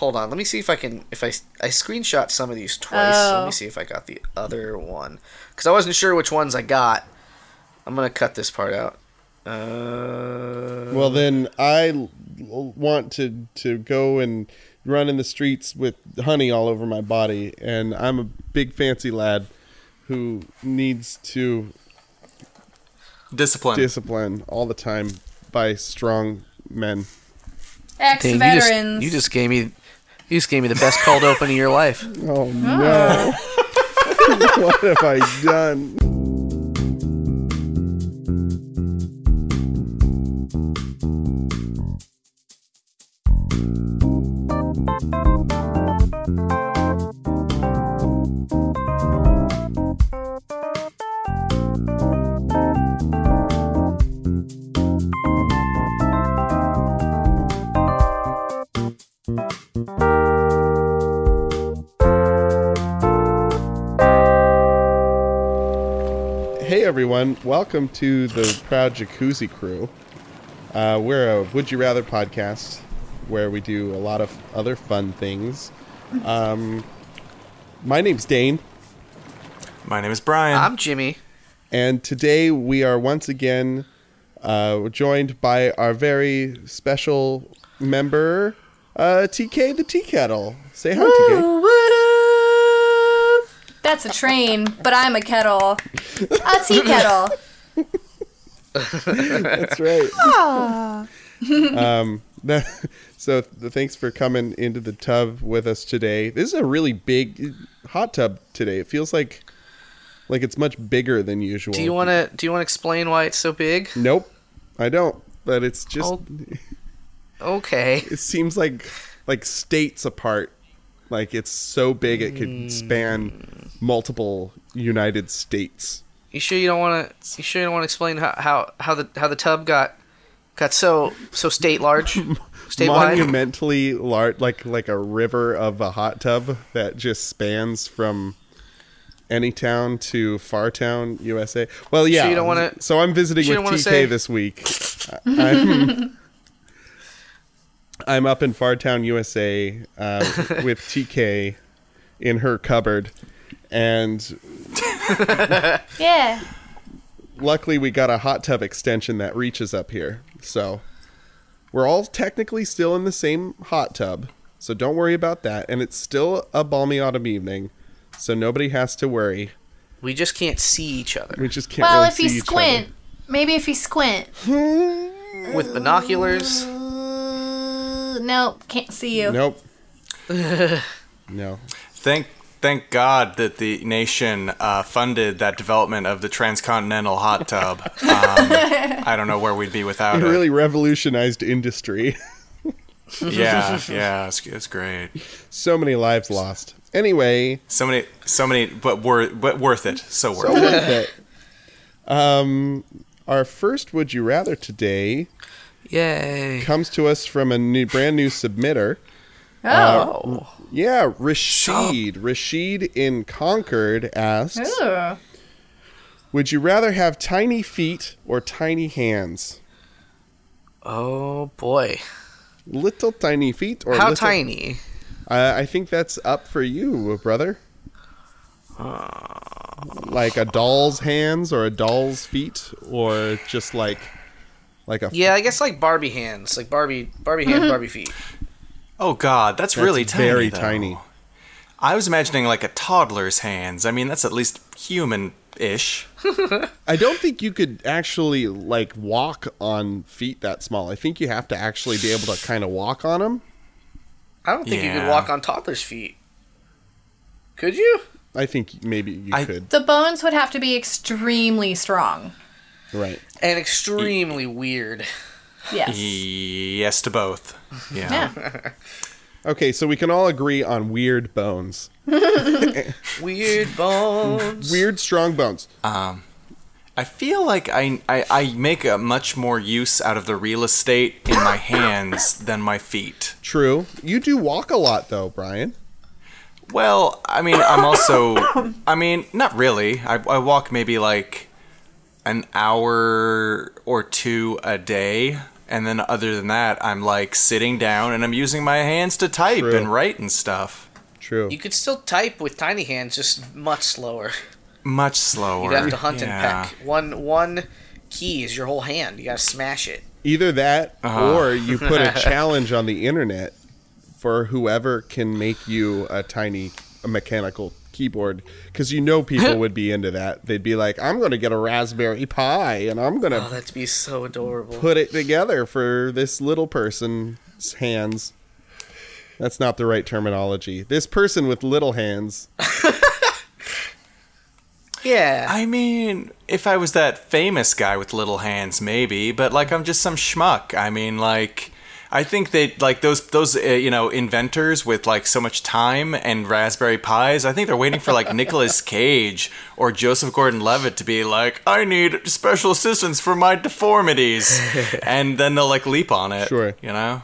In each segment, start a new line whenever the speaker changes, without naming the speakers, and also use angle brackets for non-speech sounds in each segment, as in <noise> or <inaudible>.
Hold on, let me see if I can. If I I screenshot some of these twice. Let
Oh.
me see if I got the other one because I wasn't sure which ones I got. I'm gonna cut this part out. Uh,
Well, then I want to to go and run in the streets with honey all over my body, and I'm a big fancy lad who needs to
Discipline.
discipline all the time by strong men.
Ex
dang, you
veterans.
you just gave me. You just gave me the best cold open of your life.
Oh no! <laughs> what have I done? Welcome to the Proud Jacuzzi Crew. Uh, we're a Would You Rather podcast where we do a lot of other fun things. Um, my name's Dane,
My name is Brian.
I'm Jimmy.
and today we are once again uh, joined by our very special member, uh, TK the Tea Kettle. Say hi, TK.
Woo, woo. That's a train, but I'm a kettle. A tea <laughs> kettle.
That's right. <laughs> um, that, so th- thanks for coming into the tub with us today. This is a really big hot tub today. It feels like like it's much bigger than usual.
Do you want to? Do you want to explain why it's so big?
Nope, I don't. But it's just
Oh. Okay. <laughs>
it seems like like states apart. Like it's so big it could span multiple United States.
You sure you don't want to? You sure you don't want to explain how, how how the how the tub got got so so state large, <laughs>
monumentally large, like like a river of a hot tub that just spans from any town to far town, USA. Well, yeah.
you don't wanna-
so I'm visiting with TK
say-
this week. <laughs> I'm, I'm up in Fartown, USA, uh, with TK in her cupboard, and <laughs>
Yeah.
luckily we got a hot tub extension that reaches up here. So we're all technically still in the same hot tub. So don't worry about that. And it's still a balmy autumn evening. So nobody has to worry.
we just can't see each other
We just can't
Well,
really
if you squint, maybe if you squint. <laughs>
with binoculars.
Uh, no, can't see you.
Nope. <laughs> no.
thank thank God that the nation uh, funded that development of the transcontinental hot tub. Um, I don't know where we'd be without <laughs>
It
it.
really revolutionized industry. <laughs>
Yeah, yeah, it's, it's great.
so many lives lost. Anyway,
So many, so many, but worth, but worth it. So worth
so
it.
worth it. Um, our first Would You Rather today
Yay!
comes to us from a new, brand new submitter.
Oh.
Yeah, Rashid. Rashid in Concord asks
Ooh.
Would you rather have tiny feet or tiny hands?
Oh boy!
Little tiny feet or
How
little-
tiny?
Uh, I think that's up for you, brother. like a doll's hands or a doll's feet or just like like a
Yeah, I guess like Barbie hands, like Barbie Barbie hands, <laughs> Barbie feet.
Oh God, that's,
That's
really tiny.
very
though.
tiny.
I was imagining like a toddler's hands. I mean, that's at least human-ish. <laughs>
I don't think you could actually like walk on feet that small. I think you have to actually be able to <sighs> kind of walk on them.
I don't think you could walk on toddler's feet. Could you?
I think maybe you
I-
could.
The bones would have to be extremely strong.
Right.
And extremely weird.
Yes.
Yes to both. <laughs> Yeah.
Yeah. <laughs>
Okay, so we can all agree on weird bones. <laughs>
Weird bones.
Weird strong bones.
Um, I feel like I, I I make a much more use out of the real estate in my <coughs> hands than my feet.
True. You do walk a lot though, Brian.
Well, I mean, I'm also, <coughs> I mean, not really. I, I walk maybe like an hour or two a day. And then other than that, I'm like sitting down and I'm using my hands to type
True.
and write and stuff.
True.
You could still type with tiny hands, just much slower.
Much slower.
You'd have to hunt
Yeah.
and peck. One one key is your whole hand. You gotta smash it.
Either that
Uh-huh.
or you put a <laughs> challenge on the internet for whoever can make you a tiny a mechanical keyboard because you know people <laughs> would be into that. They'd be like, "I'm going to get a Raspberry Pi and I'm going
Oh,
to
that'd be so adorable.
put it together for this little person's hands." That's not the right terminology. This person with little hands. <laughs>
Yeah.
I mean, if I was that famous guy with little hands, maybe, but like I'm just some schmuck. I mean, like I think they like those those uh, you know inventors with like so much time and Raspberry Pis. I think they're waiting for like Nicolas Cage or Joseph Gordon-Levitt to be like, I need special assistance for my deformities, <laughs> and then they'll like leap on it.
Sure.
you know.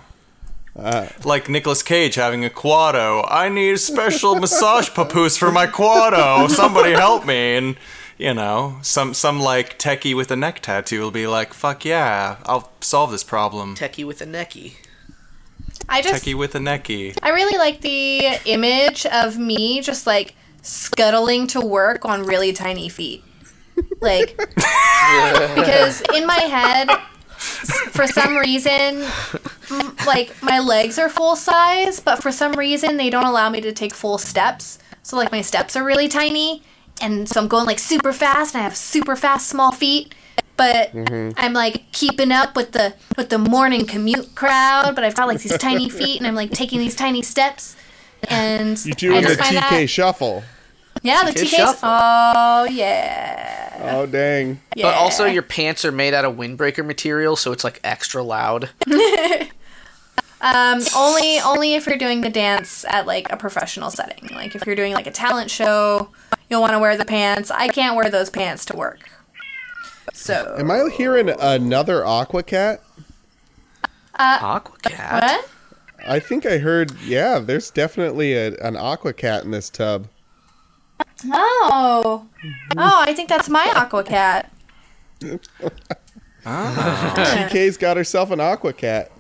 like Nicolas Cage having a quado. I need special massage papoose for my quado. Somebody help me. And you know, some some like techie with a neck tattoo will be like, "Fuck yeah, I'll solve this problem."
Techie with a necky.
I just
Techie with a necky.
I really like the image of me just like scuttling to work on really tiny feet. Like <laughs> because in my head for some reason m- like my legs are full size, but for some reason they don't allow me to take full steps. So like my steps are really tiny and so I'm going like super fast and I have super fast small feet. But I'm like keeping up with the with the morning commute crowd, but I've got like these tiny <laughs> feet and I'm like taking these tiny steps. And
You
I
doing the
just find
TK
that-
shuffle?
yeah, the
TK shuffle.
Oh yeah,
Oh dang!
yeah.
But also, your pants are made out of windbreaker material, so it's like extra loud. <laughs>
Um, only only if you're doing the dance at like a professional setting. Like if you're doing like a talent show, you'll want to wear the pants. I can't wear those pants to work. So
Am I hearing another Aqua Cat?
Uh, aqua cat.
what?
I think I heard. Yeah, there's definitely a, an Aqua Cat in this tub.
Oh, oh, I think that's my aqua cat. Ah.
TK's got herself an Aqua Cat.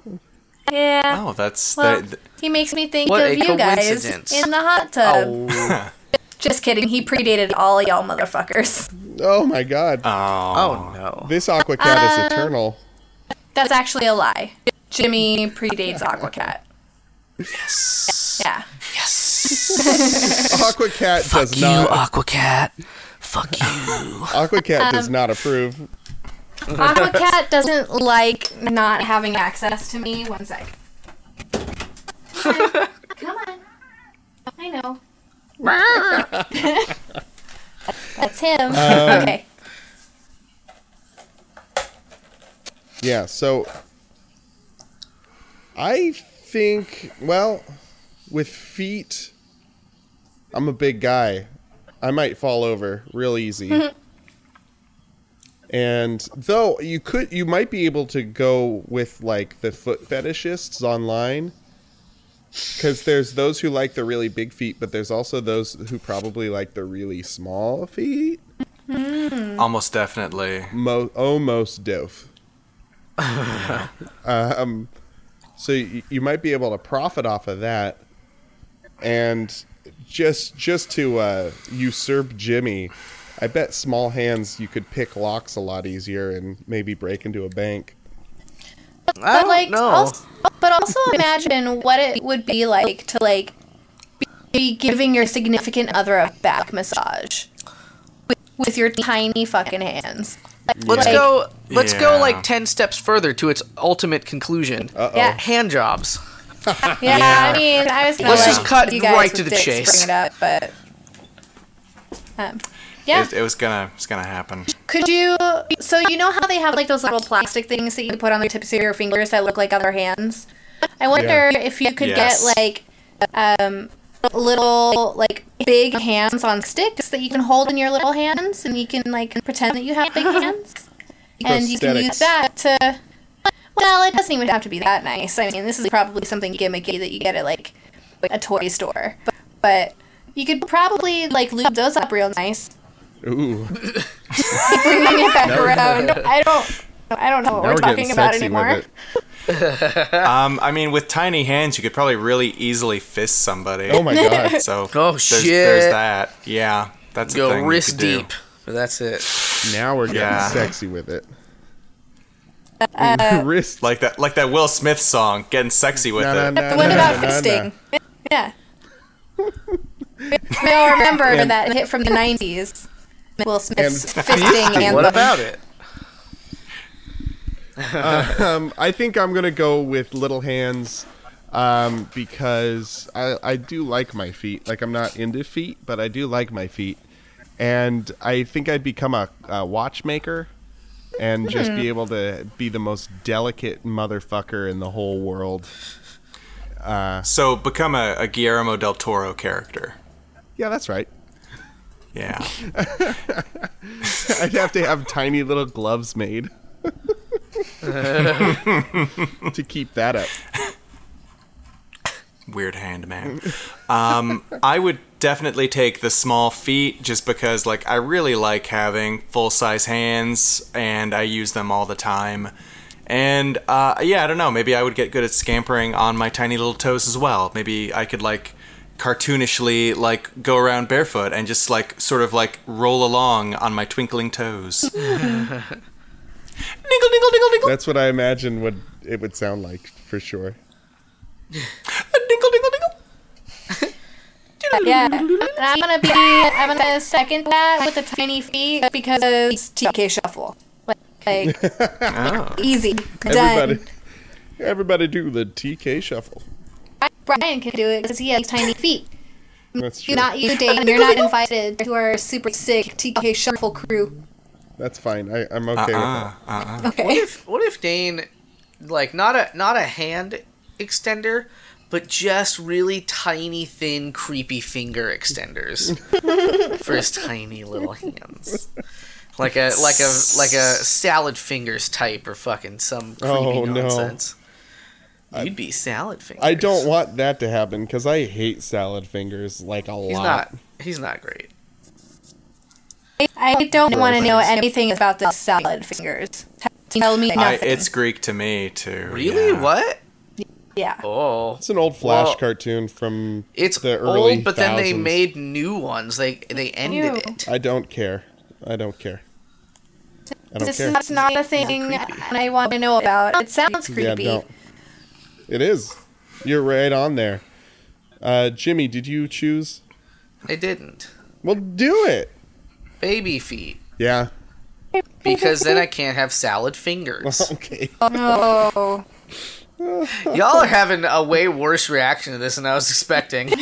Yeah.
Oh, that's
Well,
that,
he makes me think
What
of you guys in the hot tub.
Oh. <laughs>
Just kidding. He predated all y'all motherfuckers.
Oh my god.
oh,
oh no.
This Aqua Cat
Uh,
is eternal.
That's actually a lie. Jimmy predates Aquacat. Yes. Yeah. Yes. <laughs>
Aqua Cat does
you,
not.
Aqua cat. Fuck you. <laughs>
Aqua Cat does
Um,
not approve.
Aquacat doesn't like not having access to me. One sec. Come on. I know. That's him. Um, okay.
Yeah, so I think well, with feet I'm a big guy. I might fall over real easy. <laughs> and though you could you might be able to go with like the foot fetishists online cuz there's those who like the really big feet, but there's also those who probably like the really small feet.
almost definitely.
Mo- almost doof. <laughs> um, so you, you might be able to profit off of that, and just just to uh, usurp Jimmy, I bet small hands you could pick locks a lot easier and maybe break into a bank.
I
But
don't
like,
know.
also, but also imagine what it would be like to like be giving your significant other a back massage with, with your tiny fucking hands.
let's
Like-
go. Let's go like ten steps further to its ultimate conclusion.
Uh oh.
Yeah.
Hand jobs. <laughs>
Yeah, I mean, I was gonna
Let's
let
just cut
you guys
right to the
dicks
chase.
Bring it up, but um, yeah.
It, it was gonna it's gonna happen.
Could you? So you know how they have like those little plastic things that you put on the tips of your fingers that look like other hands. I wonder if you could
Yes.
get like um, little like big hands on sticks that you can hold in your little hands, and you can like pretend that you have big <laughs> hands, and you can use that to. Well, it doesn't even have to be that nice. I mean, this is probably something gimmicky that you get at like a toy store, but, but you could probably like lube those up real nice
Ooh. <laughs>
bringing it back around. I don't. I don't know what
Now
we're,
we're
talking about anymore.
With <laughs> it.
Um, I mean, with tiny hands, you could probably really easily fist somebody.
Oh my god. <laughs>
So
Oh,
there's,
shit.
There's that. Yeah, that's a
Go
thing you
wrist
could do.
deep. But that's it.
Now we're getting
Yeah.
sexy with it.
Uh, <laughs>
Wrist.
Like that, like that Will Smith song, "Getting Sexy with
Na, na,
It."
na,
The one
na,
about
na, na,
fisting. Yeah. we all remember that hit from the 90s. Will Smith's
And
fisting anthem.
What about it? <laughs>
Um, I think I'm gonna go with little hands, um, because I I do like my feet. Like I'm not into feet, but I do like my feet, and I think I'd become a, a watchmaker, and just be able to be the most delicate motherfucker in the whole world.
So become a, a Guillermo del Toro character.
Yeah, that's right.
Yeah. <laughs>
I'd have to have tiny little gloves made <laughs> <laughs> to keep that up.
Weird hand man. Um, I would definitely take the small feet just because, like, I really like having full size hands and I use them all the time. And uh, yeah, I don't know. Maybe I would get good at scampering on my tiny little toes as well. Maybe I could like cartoonishly like go around barefoot and just like sort of like roll along on my twinkling toes. <laughs> dingle dingle dingle dingle
That's what I imagine would it would sound like for sure.
dingle dingle dingle.
Yeah, and I'm gonna be. I'm gonna second that with the tiny feet because TK shuffle. Like
Oh.
easy,
Everybody,
done.
everybody do the TK shuffle.
Brian can do it because he has tiny feet.
That's true.
Not you, Dane. You're not <laughs> invited to our super sick TK shuffle crew.
That's fine. I, I'm okay
Uh-uh,
with
uh-uh.
Okay. Uh-uh.
If, what if Dane, like not a not a hand extender, but just really tiny, thin, creepy finger extenders <laughs> for his tiny little hands, like a like a like a salad fingers type or fucking some creepy
Oh, no.
nonsense. You'd be salad fingers.
I don't want that to happen because I hate salad fingers like a
He's
lot.
not. He's not great.
I don't want to know anything about the salad fingers. Tell me
I,
nothing.
it's Greek to me too.
Really?
yeah.
What?
yeah.
Oh,
It's an old Flash
Well,
cartoon from
it's
the early
old, but then they
thousands.
made new ones. They they ended
Ew.
it.
I don't care. I don't care. I don't
This
care.
is not a thing I want to know about. It sounds
Yeah,
creepy.
don't. It is. You're right on there. Uh, Jimmy, did you choose?
They didn't.
Well, do it.
Baby feet.
Yeah.
Because then I can't have salad fingers. <laughs>
Okay.
Oh. <laughs>
Y'all are having a way worse reaction to this than I was expecting. <laughs>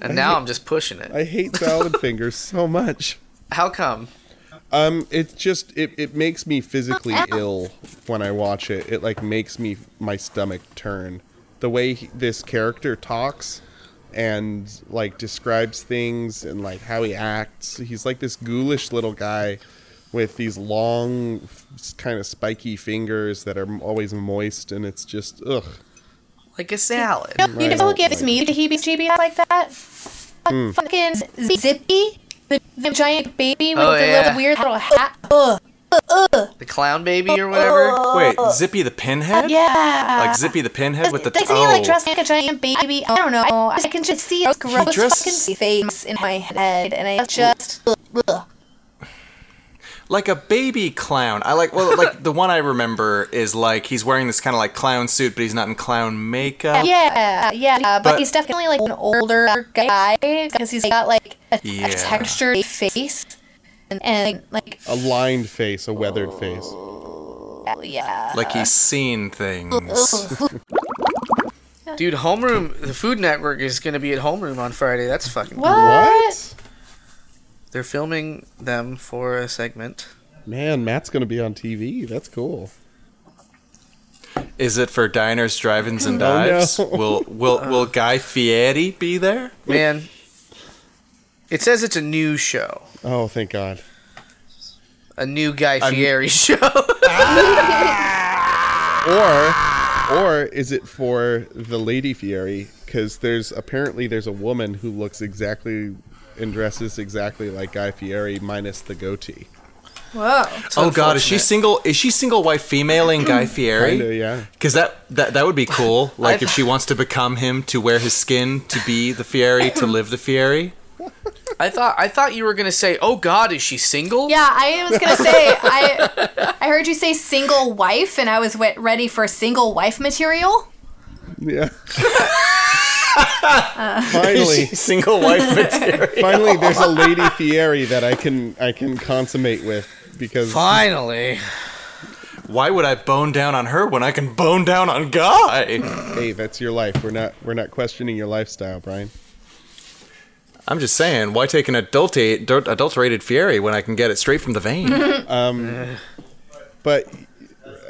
And now I'm just pushing it.
I hate salad fingers so much.
How come?
Um, it just it, it makes me physically ill when I watch it. It like makes me my stomach turn. The way he, this character talks and like describes things and like how he acts. He's like this ghoulish little guy with these long, kind of spiky fingers that are always moist, and it's just ugh.
Like a salad.
You know, you know what gives me the heebie-jeebies like that?
Hmm.
Fucking Zippy, the, the giant baby with
Oh,
the
yeah.
little weird little hat. Ugh.
The clown baby or whatever.
Wait, Zippy the Pinhead?
Yeah.
Like Zippy the Pinhead with the
Doesn't
oh.
he like oh. dress like a giant baby? I don't know. I can just see a gross
dress-
fucking face in my head, and I just. Ugh, ugh.
like a baby clown. I like well, like the one I remember is like he's wearing this kind of like clown suit, but he's not in clown makeup.
Yeah, yeah, but,
But-
he's definitely like an older guy because he's got like a,
Yeah.
a textured face and, and like
A lined face, a weathered face.
Oh, yeah.
Like he's seen things. <laughs>
Dude, Homeroom, the Food Network is going to be at Homeroom on Friday. That's fucking
What?
cool.
What?
They're filming them for a segment.
Man, Matt's gonna be on TV. That's cool.
Is it for diners, drive-ins, and <laughs>
Oh, no.
dives? Will will uh, will Guy Fieri be there?
Man, it says it's a new show.
Oh, thank God.
A new Guy Fieri <laughs> show.
Or, or is it for the Lady Fieri? Because there's apparently there's a woman who looks exactly and dresses exactly like Guy Fieri minus the goatee.
Whoa.
Oh God, is she single? Is she single white femaling Guy <clears throat> Fieri?
Kinda, yeah.
Because that, that that would be cool. Like if she wants to become him, to wear his skin, to be the Fieri, to live the Fieri.
I thought I thought you were gonna say, "Oh God, is she single?"
Yeah, I was gonna say I I heard you say single wife, and I was wet, ready for single wife material.
Yeah. <laughs> Uh. finally, <laughs>
single wife material.
finally, there's a lady Fieri that I can I can consummate with because
Finally.
Why would I bone down on her when I can bone down on Guy?
hey, that's your life. We're not we're not questioning your lifestyle, Brian.
I'm just saying, why take an adulterate, adulterated Fieri when I can get it straight from the vein? <laughs>
Um, but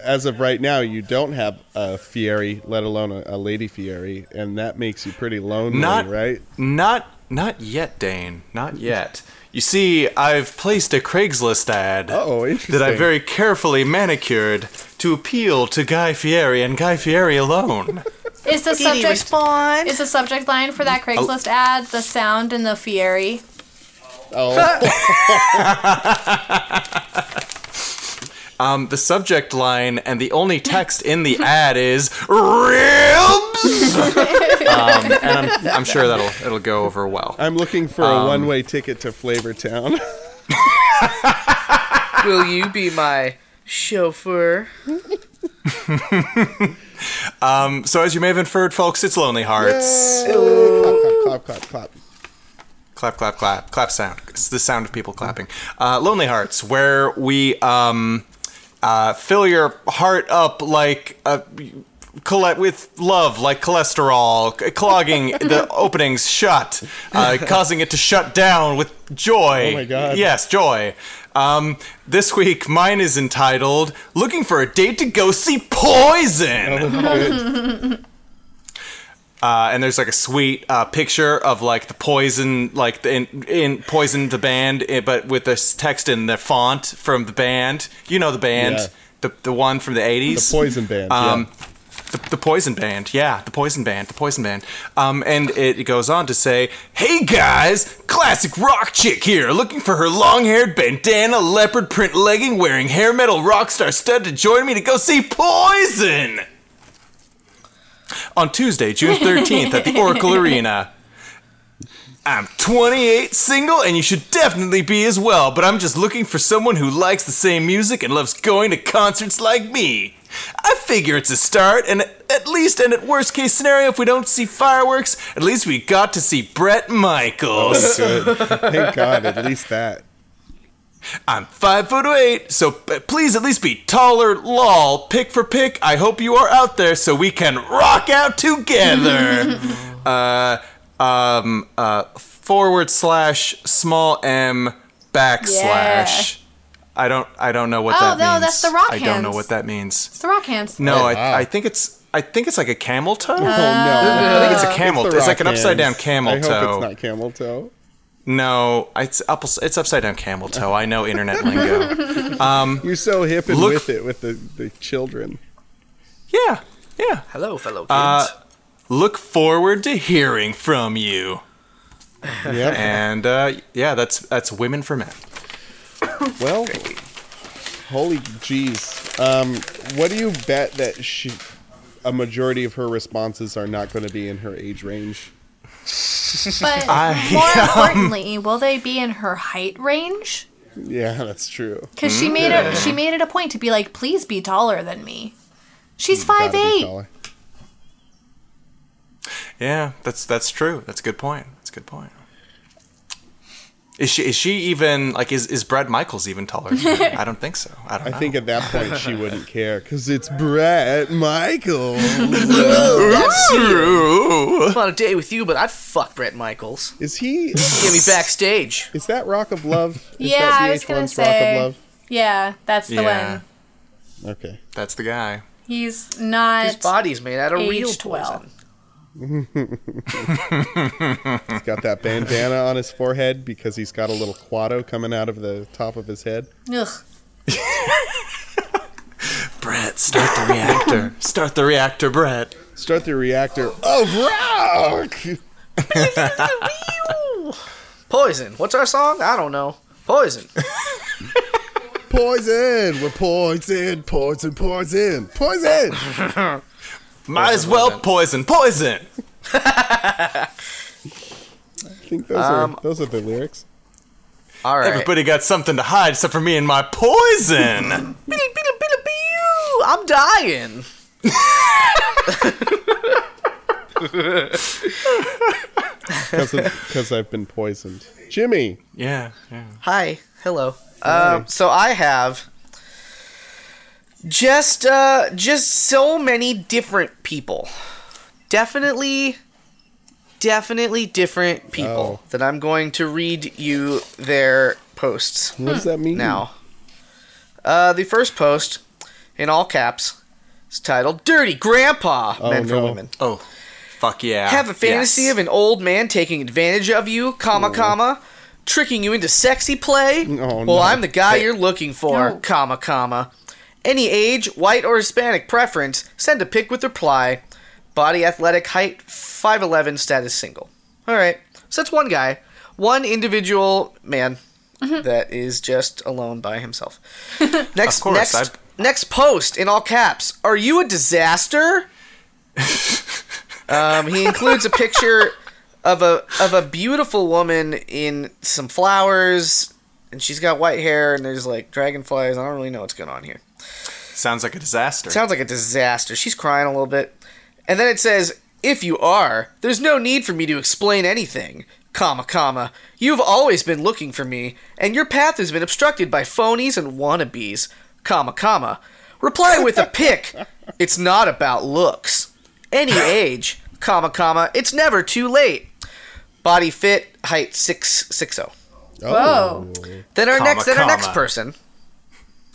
as of right now, you don't have a Fieri, let alone a, a lady Fieri, and that makes you pretty lonely,
Not-
right?
not, not yet, Dane. Not yet. You see, I've placed a Craigslist ad
Oh,
that I very carefully manicured to appeal to Guy Fieri and Guy Fieri alone. <laughs>
Is the subject
respond?
is the subject line for that Craigslist ad the sound and the Fieri?
Oh, <laughs>
Um, the subject line and the only text in the ad is ribs, <laughs> um, and I'm, I'm sure that'll it'll go over well.
I'm looking for a one-way ticket to Flavor Town. <laughs>
Will you be my chauffeur?
Um, so as you may have inferred, folks, it's Lonely Hearts.
clap, clap, clap, clap.
clap clap clap clap Clap sound it's the sound of people clapping uh, lonely hearts where we um, uh, fill your heart up like a colle- with love like cholesterol clogging <laughs> the openings shut uh, causing it to shut down with joy
Oh my God.
yes joy um, this week mine is entitled looking for a date to go see poison <laughs> uh, and there's like a sweet uh, picture of like the poison, like the, in, in poison the band, eh, but with this text in the font from the band. You know the band,
Yeah.
the the one from the '80s,
The Poison Band,
Um,
yeah.
The, the poison band, yeah, the poison band, the poison band. Um, and it, goes on to say, "Hey guys, classic rock chick here, looking for her long-haired bandana, leopard print legging, wearing hair metal rock star stud to join me to go see Poison." on Tuesday, June <laughs> 13th at the Oracle Arena. I'm 28, single, and you should definitely be as well, but I'm just looking for someone who likes the same music and loves going to concerts like me. I figure it's a start, and at least, and at worst case scenario, if we don't see fireworks, at least we got to see Bret Michaels.
Good. Thank God, at least that.
I'm five foot eight, so please at least be taller. Lol, pick for pick. I hope you are out there so we can rock out together. <laughs> uh, um, uh, forward slash small m backslash. I don't. I don't know what
Oh,
that
no,
means.
that's the rock
I don't know what that means.
It's the rock hands.
No,
Oh,
I,
wow.
I think it's. I think it's like a camel toe.
Oh no!
I think it's a camel.
the
It's, like an upside down
hands.
camel
I
toe.
hope it's not camel toe.
No, it's up, It's upside down camel toe. I know internet lingo. <laughs>
You're so hip and
Look-
with it with the, the children.
Yeah, yeah.
Hello, fellow kids.
Uh, look forward to hearing from you.
Yep.
And uh, yeah, that's that's women for men.
Well, holy jeez. Um, what do you bet that she, a majority of her responses are not going to be in her age range?
But <laughs>
I-
more importantly, will they be in her height range?
Yeah, that's true.
Because she made it. She made it a point to be like, please be taller than me. She's
Gotta
five
be
eight.
Taller.
Yeah, that's that's true. That's a good point. That's a good point. Is she is she even like is is Brad Michaels even taller? than? <laughs> I don't think so. I don't
I
know.
think at that point she <laughs> wouldn't care because it's Bret Michael.
that's true.
I'm on a date with you, but I'd fuck Bret Michaels.
Is he?
Get me backstage.
Is that Rock of Love? Is
Yeah,
that
I was gonna
VH1's Rock
say.
of Love?
Yeah, that's the
Yeah,
one.
Okay.
that's the guy.
He's not.
His body's made out of real
aged well.
Poison.
He's got that bandana on his forehead because he's got a little quado coming out of the top of his head.
Ugh. <laughs>
Bret, start the reactor. Start the reactor, Bret.
Start the reactor of rock. <laughs>
Poison. What's our song? I don't know. Poison. <laughs>
Poison. We're poison, poison, poison, poison.
Might as well poison, poison. <laughs>
I think those
Um,
are those are the lyrics.
All right.
Everybody got something to hide except for me and my poison. <laughs>
I'm dying.
Because I've been poisoned. Jimmy.
yeah, yeah.
Hi. Hello. Um, so I have just uh, just so many different people. Definitely, definitely different people
Oh.
that I'm going to read you their posts
What does that mean?
now. Uh, the first post, in all caps, is titled "Dirty Grandpa:
Oh,
Men for
no.
Women."
Oh, fuck yeah.
Have a fantasy
Yes.
of an old man taking advantage of you, comma comma, tricking you into sexy play.
Oh,
well,
no.
I'm the guy
Hey.
you're looking for,
No.
comma comma. Any age, white or Hispanic preference, send a pic with reply. Body athletic, height 5'11, status single. All right, so that's one guy, one individual man that is just alone by himself. <laughs> Next,
Of course,
next,
I'd-
next post in all caps. Are you a disaster? <laughs> Um, he includes a picture of a of a beautiful woman in some flowers, and she's got white hair, and there's like dragonflies. I don't really know what's going on here.
Sounds like a disaster.
Sounds like a disaster. She's crying a little bit, and then it says, "If you are, there's no need for me to explain anything." Comma, comma. You've always been looking for me, and your path has been obstructed by phonies and wannabes. Comma, comma. Reply with a pic. <laughs> It's not about looks. Any <laughs> age. Comma, comma. It's never too late. Body fit, height six six oh.
Whoa.
Then our
Comma,
next, then our next person.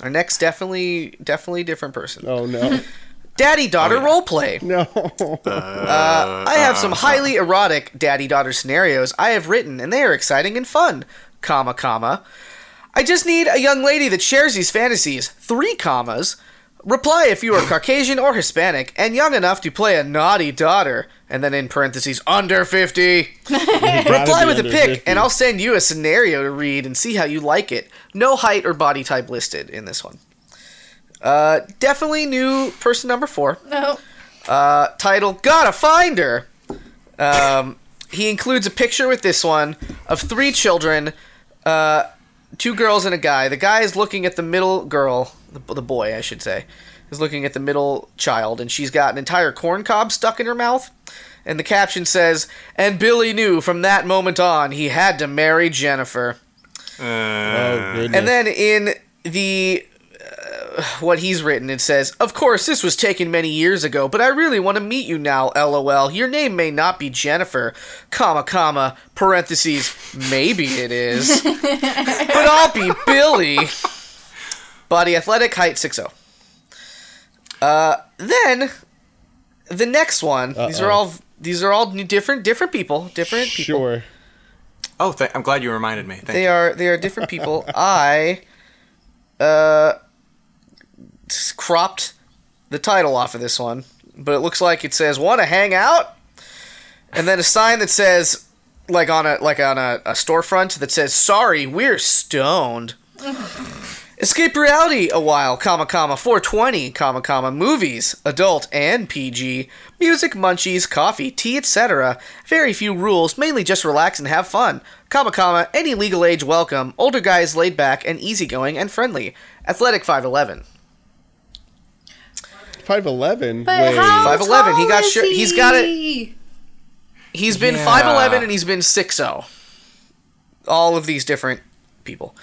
Our next definitely, definitely different person.
Oh no. <laughs>
Daddy daughter
Oh, yeah.
role play.
No.
Uh, I have some uh, highly erotic daddy daughter scenarios I have written, and they are exciting and fun. Comma, comma. I just need a young lady that shares these fantasies. Three commas. Reply if you are Caucasian or Hispanic and young enough to play a naughty daughter. And then in parentheses, under 50. <laughs> Reply with a pic, and I'll send you a scenario to read and see how you like it. No height or body type listed in this one. Uh, definitely new person number four <laughs>
No.
uh, title Gotta Find Her. Um, he includes a picture with this one of three children, uh, two girls and a guy. The guy is looking at the middle girl, the, the boy, I should say, is looking at the middle child, and she's got an entire corn cob stuck in her mouth. And the caption says, And Billy knew from that moment on he had to marry Jennifer.
Oh goodness.
And then in the uh, what he's written, it says, "Of course, this was taken many years ago, but I really want to meet you now. LOL. Your name may not be Jennifer, comma comma parentheses. Maybe it is, <laughs> but I'll be Billy. Body athletic, height six zero. Uh, then the next one. These are all these are all different different people, different people.
Sure.
Oh, th- I'm glad you reminded me. Thank
They
you.
are they are different people. <laughs> I uh cropped the title off of this one, but it looks like it says "Want to hang out," and then a sign that says like on a like on a, a storefront that says "Sorry, we're stoned." <laughs> Escape reality a while, comma comma 420, comma comma movies, adult and PG, music, munchies, coffee, tea, etc. Very few rules, mainly just relax and have fun. Comma comma any legal age welcome. Older guys laid back and easygoing and friendly. Athletic 5'11.
Five eleven.
But
Wait.
how
5'11", he
tall
got
is
shir- he's got it-
he?
He's been
Yeah.
5'11 and he's been 6'0. All of these different people.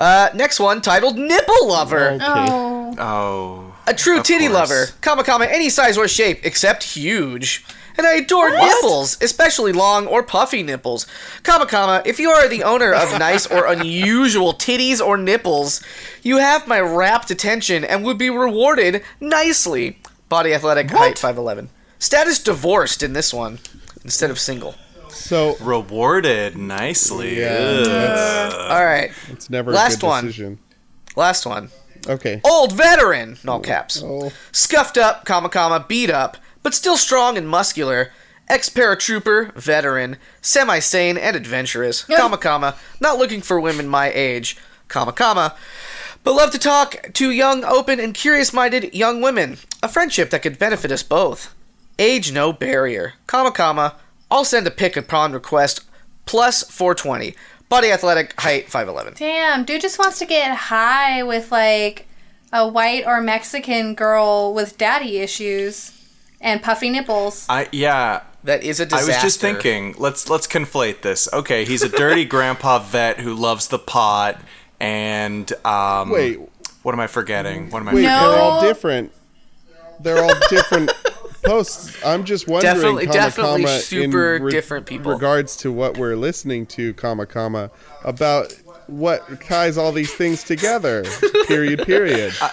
Uh, next one titled Nipple Lover.
Okay.
Oh.
Oh.
A true
Of
titty
course.
lover. Comma comma any size or shape except huge. And I adore nipples, especially long or puffy nipples. Comma comma if you are the owner of nice or <laughs> unusual titties or nipples, you have my rapt attention and would be rewarded nicely. Body athletic, height 5'11. Status divorced in this one instead of single.
So
Rewarded nicely.
yeah,
All right,
it's never
Last
a good
one.
decision.
last one.
Okay.
Old veteran, in all caps.
Oh.
Scuffed up, comma, comma, beat up, but still strong and muscular. Ex paratrooper, veteran, semi sane and adventurous, comma, comma, not looking for women my age, comma, comma. but love to talk to young, open, and curious minded young women. A friendship that could benefit us both. Age no barrier. Comma, comma. I'll send a pic upon request. Plus 420. Body athletic, height 5'11.
Damn, dude just wants to get high with like a white or Mexican girl with daddy issues and puffy nipples.
I yeah.
That is a
I
disaster.
I was just thinking, let's let's conflate this. Okay, he's a dirty <laughs> grandpa vet who loves the pot and um
Wait,
what am I forgetting? What am I
wait,
forgetting?
They're all different. They're all different <laughs> posts. I'm just wondering,
Definitely-
comma,
definitely
comma,
super
in
different people.
Regards to what we're listening to, comma, comma, about what ties all these things together. <laughs> period. Period.
Uh,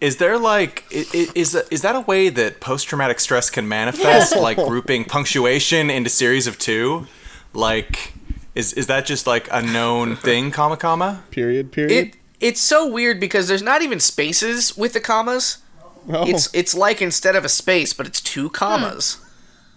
is there like i- i- is is that a way that post traumatic stress can manifest like grouping punctuation into series of 2? Like is is that just like a known thing, comma comma?
period. Period.
It it's so weird because there's not even spaces with the commas.
Oh,
It's it's like instead of a space, but it's two commas.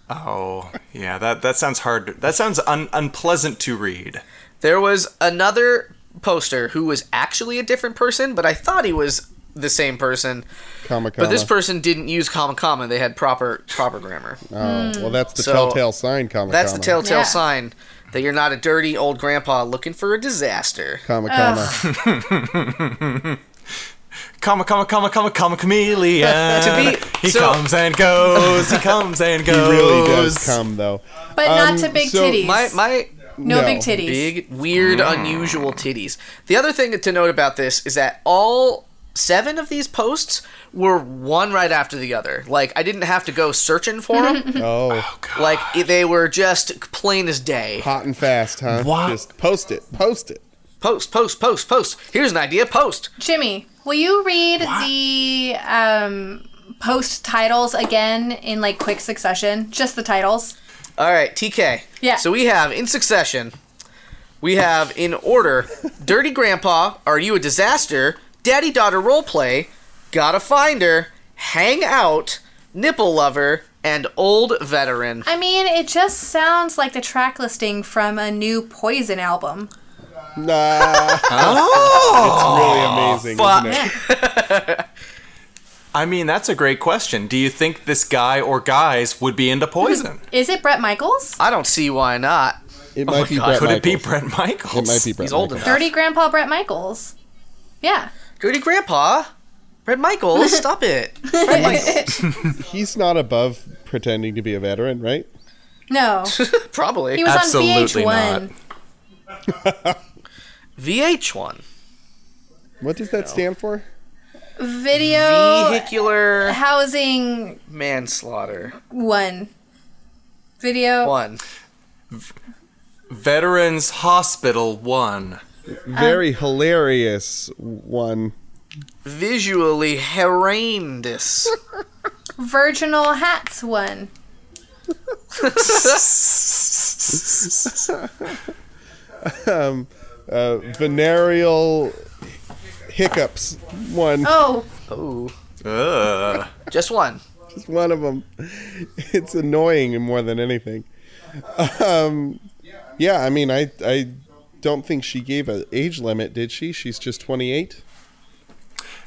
Oh, yeah, that that sounds hard. That sounds un, unpleasant to read.
There was another poster who was actually a different person, but I thought he was the same person.
comma, comma.
But this person didn't use comma comma. They had proper proper grammar.
Oh, well, that's the
So,
telltale sign, comma,
That's
comma.
the telltale
Yeah.
sign that you're not a dirty old grandpa looking for a disaster.
comma, comma. <laughs>
Comma, comma, comma, comma, comma, chameleon. <laughs>
To be-
he
so-
comes and goes. He comes and goes. <laughs>
He really does come, though.
But
Um,
not to big
so
titties.
My my
no,
No.
big titties.
big, weird, unusual titties. The other thing to note about this is that all seven of these posts were one right after the other. Like I didn't have to go searching for them. <laughs>
Oh,
like they were just plain as day.
hot and fast, huh?
What?
Just post it. Post it.
Post, post, post, post. Here's an idea. Post.
Jimmy, will you read the um, post titles again in like quick succession? Just the titles.
All right, TK.
Yeah.
So we have in succession. We have in order: Dirty Grandpa, Are You a Disaster? Daddy Daughter Roleplay, Gotta Find Her, Hang Out, Nipple Lover, and Old Veteran.
I mean, it just sounds like the track listing from a new Poison album.
Nah.
Oh,
it's really oh, amazing,
fuck.
isn't it? <laughs>
I mean, that's a great question. Do you think this guy or guys would be into poison? <laughs>
Is it Bret Michaels?
I don't see why not.
It oh might be
God.
Bret
Could it be Bret Michaels?
It might be Bret
He's old enough.
Dirty Grandpa Bret Michaels. Yeah.
Dirty Grandpa, Bret Michaels, <laughs> stop it. Red Michaels.
He's not above pretending to be a veteran, right?
No.
Probably.
He was
Absolutely
on VH1.
VH1.
What does that stand for?
Video
Vehicular
housing
manslaughter.
one. Video.
One.
Veterans Hospital 1.
Very hilarious one.
Visually horrendous. <laughs>
Virginal hats one. <laughs> <laughs>
Um, Uh, venereal hiccups. One.
Oh,
Oh.
Ugh.
Just one.
Just one of them. <laughs> It's annoying more than anything. Um, yeah, I mean, I I don't think she gave an age limit, did she? She's just 28.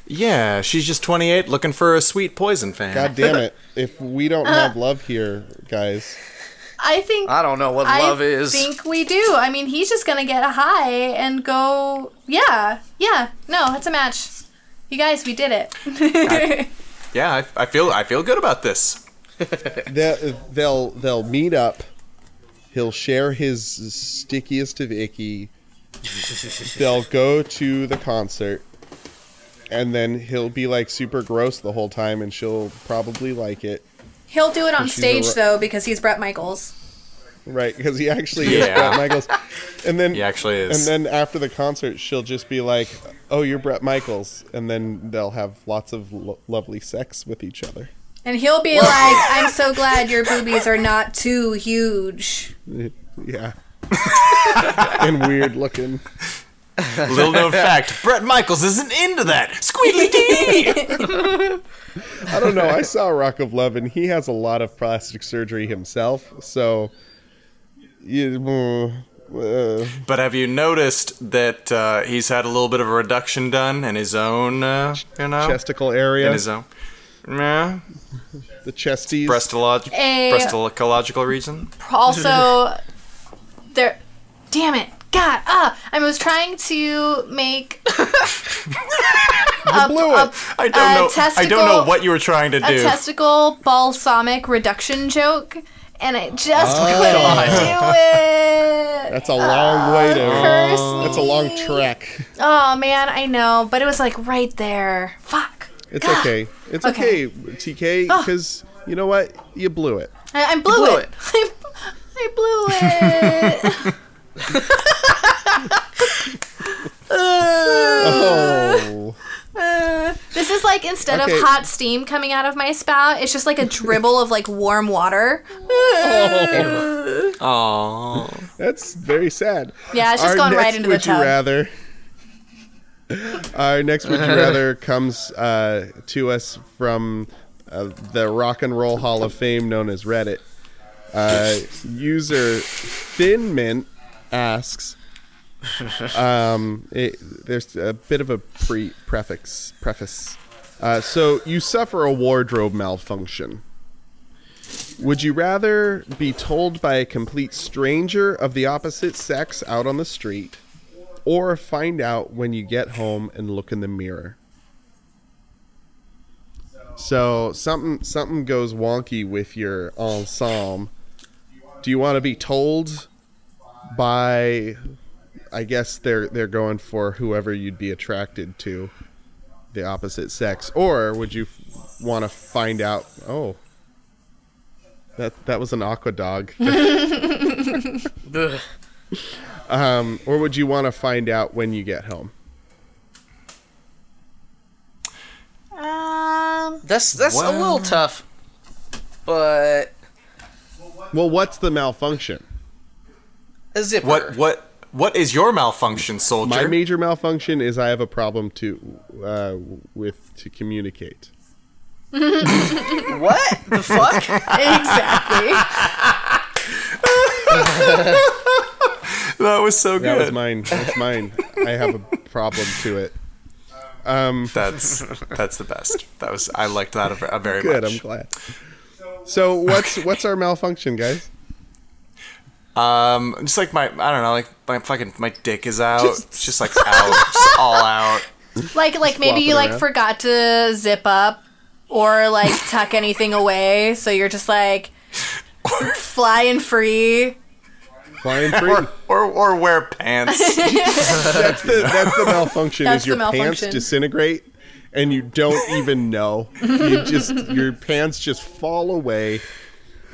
Yeah, she's just 28 looking for a sweet poison fan.
God damn <laughs> it! If we don't have love here, guys,
I think.
I don't know what
I
love is.
I think we do. I mean, he's just gonna get a high and go. Yeah, yeah. No, it's a match. You guys, we did it. <laughs>
Yeah, I, I feel I feel good about this. <laughs>
they'll they'll, they'll meet up. He'll share his stickiest of icky. They'll go to the concert, and then he'll be like super gross the whole time, and she'll probably like it,
He'll do it on
She's a
stage
ro-
though because he's Bret Michaels.
right? Because he actually is Bret Michaels. And then
He actually is.
And then after the concert, she'll just be like, "Oh, you're Bret Michaels," and then they'll have lots of lo- lovely sex with each other.
And he'll be like, I'm so glad your boobies are not too huge. <laughs>
Yeah. <laughs> and weird looking. <laughs>
Little known fact: Bret Michaels isn't into that. Squeaky dee. <laughs>
I don't know. I saw Rock of Love, and he has a lot of plastic surgery himself. So, you, Uh,
But have you noticed that uh, he's had a little bit of a reduction done in his own, uh, you know,
chesticle area,
in his own, yeah,
the chesties.
breastolog-
A-
breastological region?
Also, there. Damn it. God, ah, I was trying to make <laughs>
you blew it.
I don't
A
know. I don't know what you were trying to do.
a
do.
testicle balsamic reduction joke, and I just
Oh.
couldn't do it.
That's a long way to.
curse
That's a long trek.
Oh man, I know, but it was like right there. Fuck.
It's
God.
okay. It's okay,
Okay.
TK,
Oh.
because you know what? You blew it.
I, I blew,
blew
it.
it. <laughs>
I, I blew it. <laughs>
Oh.
Uh, this is like instead
Okay.
of hot steam coming out of my spout, it's just like a dribble of like warm water.
Oh, Aww.
That's very sad.
Yeah, it's just
Our
going right into the
would you
tub.
rather. Our next would you <laughs> rather comes uh, to us from uh, the Rock and Roll Hall of Fame, known as Reddit. Uh, user Thinmint asks. Um, it, there's a bit of a pre prefix preface. Uh, so you suffer a wardrobe malfunction. Would you rather be told by a complete stranger of the opposite sex out on the street, or find out when you get home and look in the mirror? So something something goes wonky with your ensemble. Do you want to be told by I guess they're they're going for whoever you'd be attracted to, the opposite sex, or would you f- want to find out? Oh, that that was an aqua dog. <laughs> <laughs> Um, or would you want to find out when you get home?
Um,
That's that's a little tough, but
Well, what's the malfunction?
A zipper.
what what what is your malfunction, soldier?
My major malfunction is I have a problem to uh, with to communicate. <laughs>
What the fuck?
exactly. <laughs>
that was so
That
good.
was mine. That's mine. I have a problem to it. Um,
That's that's the best. That was I liked that a, a very
good. I'm glad. So what's what's our malfunction, guys?
Um, just like my I don't know, like my fucking my dick is out, just, just like out, just all out. <laughs>
Like like maybe you
flopping
like
around.
forgot to zip up or like <laughs> tuck anything away, so you're just like <laughs> flying free.
Flying free.
Or, or or wear pants.
that's the that's the malfunction.
That's
is your
the
pants disintegrate and you don't even know. You just your pants just fall away,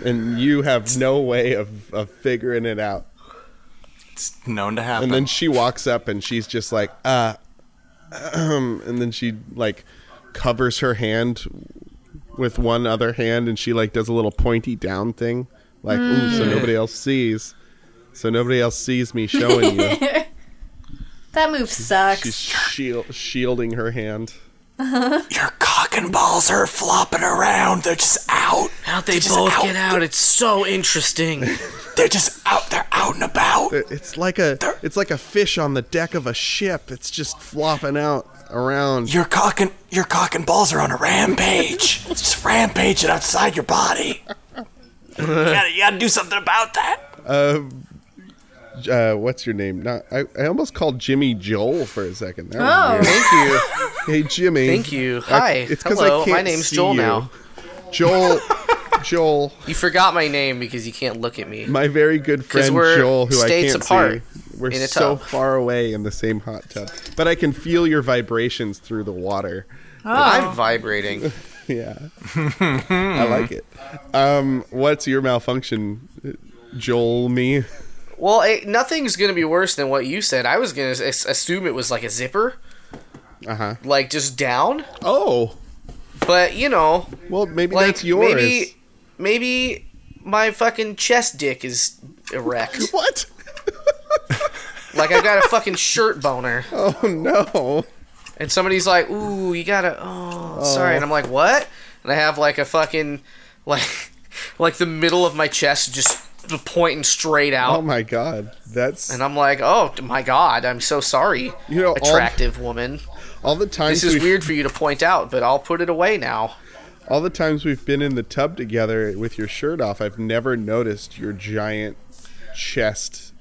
and you have no way of, of figuring it out.
It's known to happen.
And then she walks up and she's just like, uh, um, and then she like covers her hand with one other hand and she like does a little pointy down thing, like, ooh, so nobody else sees. So nobody else sees me showing you. <laughs>
That move sucks.
She's shield, shielding her hand.
Your cock and balls are flopping around. They're just out.
How'd they
just
both
out.
get out? It's so interesting. <laughs>
They're just out. They're out and about.
It's like a it's like a fish on the deck of a ship. It's just flopping out around.
Your cock and your cock and balls are on a rampage. It's <laughs> just rampaging outside your body. <laughs> you, gotta, you gotta do something about that.
Uh, what's your name? Not I, I almost called Jimmy Joel for a second. That
Oh.
Thank you.
Hey Jimmy.
Thank you.
I-
Hi.
it's 'cause
Hello.
I can't
My name's Joel
you.
now.
Joel. <laughs> Joel.
You forgot my name because you can't look at me.
My very good friend Joel, who I
states
can't
apart
see. We're
in a
so
tub.
far away in the same hot tub, but I can feel your vibrations through the water.
I'm vibrating. <laughs>
Yeah, I like it. Um, what's your malfunction, Joel? Me?
Well, it, nothing's gonna be worse than what you said. I was gonna s- assume it was like a zipper,
Uh huh.
like just down.
Oh,
But you know,
well, maybe
like
that's yours.
maybe, maybe my fucking chest dick is erect. <laughs>
What? <laughs>
like I got a fucking shirt boner,
Oh no.
and somebody's like, "Ooh, you gotta." Oh, sorry, and I'm like, "What?" And I have like a fucking, like, <laughs> like the middle of my chest just pointing straight out.
Oh my god, that's
and I'm like, oh my god, I'm so sorry,
You know, all-
attractive woman.
all the times
This is weird for you to point out, but I'll put it away now.
all the times we've been in the tub together with your shirt off. I've never noticed your giant chest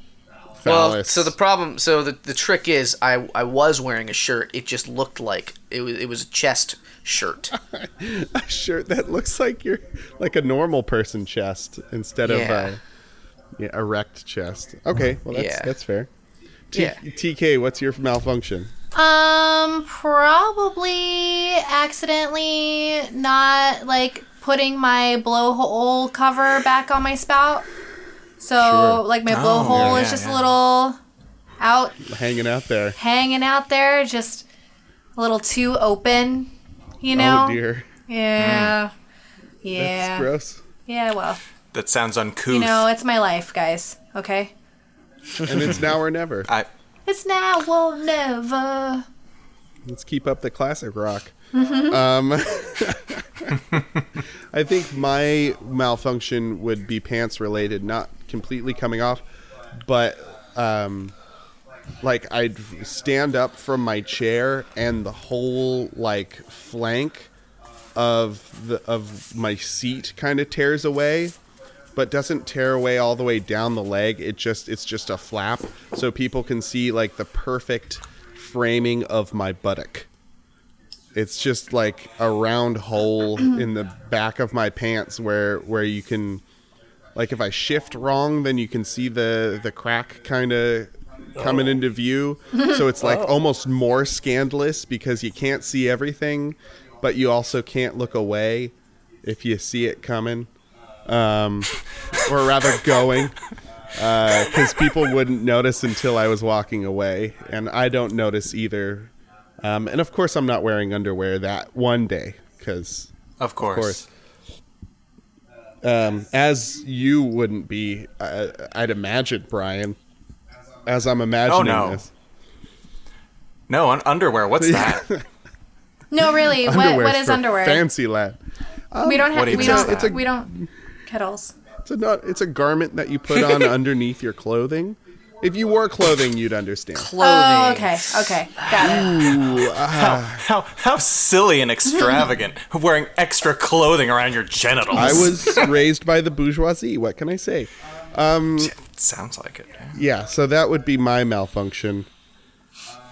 Well, so the problem, so the, the trick is, I I was wearing a shirt. It just looked like it was it was a chest shirt. <laughs>
a shirt that looks like you're like a normal person chest instead of
Yeah.
a yeah, erect chest. Okay, well that's
Yeah.
that's fair. T-
Yeah.
TK, what's your malfunction?
Um, probably accidentally not like putting my blowhole cover back on my spout. So
Sure.
like my
Oh,
blowhole
yeah,
is just
yeah.
a little out
Hanging out there.
hanging out there, just a little too open, you know?
Oh dear,
Yeah.
that's
Yeah.
gross.
Yeah, well,
That sounds uncouth.
you know, it's my life, guys. Okay?
And it's now or never. <laughs>
I
It's now or never.
Let's keep up the classic rock. Um, <laughs> <laughs> I think my malfunction would be pants related, not completely coming off, but um, like I'd stand up from my chair and the whole like flank of the of my seat kind of tears away but doesn't tear away all the way down the leg. It just it's just a flap, so people can see like the perfect framing of my buttock. It's just like a round hole <clears throat> in the back of my pants where where you can like if I shift wrong, then you can see the the crack kind of coming into view. So it's like oh. almost more scandalous because you can't see everything, but you also can't look away if you see it coming um, or rather going, because people wouldn't notice until I was walking away, and I don't notice either. Um, and of course, I'm not wearing underwear that one day, because
of course.
course. um, as you wouldn't be, uh, I'd imagine, Brian, as I'm imagining oh,
no.
this.
No, un- underwear. What's <laughs> that?
No, really. What what is underwear?
Fancy lad.
we don't have
What
we don't
is that?
we don't kettles.
It's a not. It's a garment that you put on <laughs> underneath your clothing. If you wore clothing, you'd understand.
Clothing.
Oh, okay. Okay. Got it.
how how silly and extravagant of wearing extra clothing around your genitals.
I was raised by the bourgeoisie. What can I say?
Sounds like it. yeah.
Yeah, so that would be my malfunction.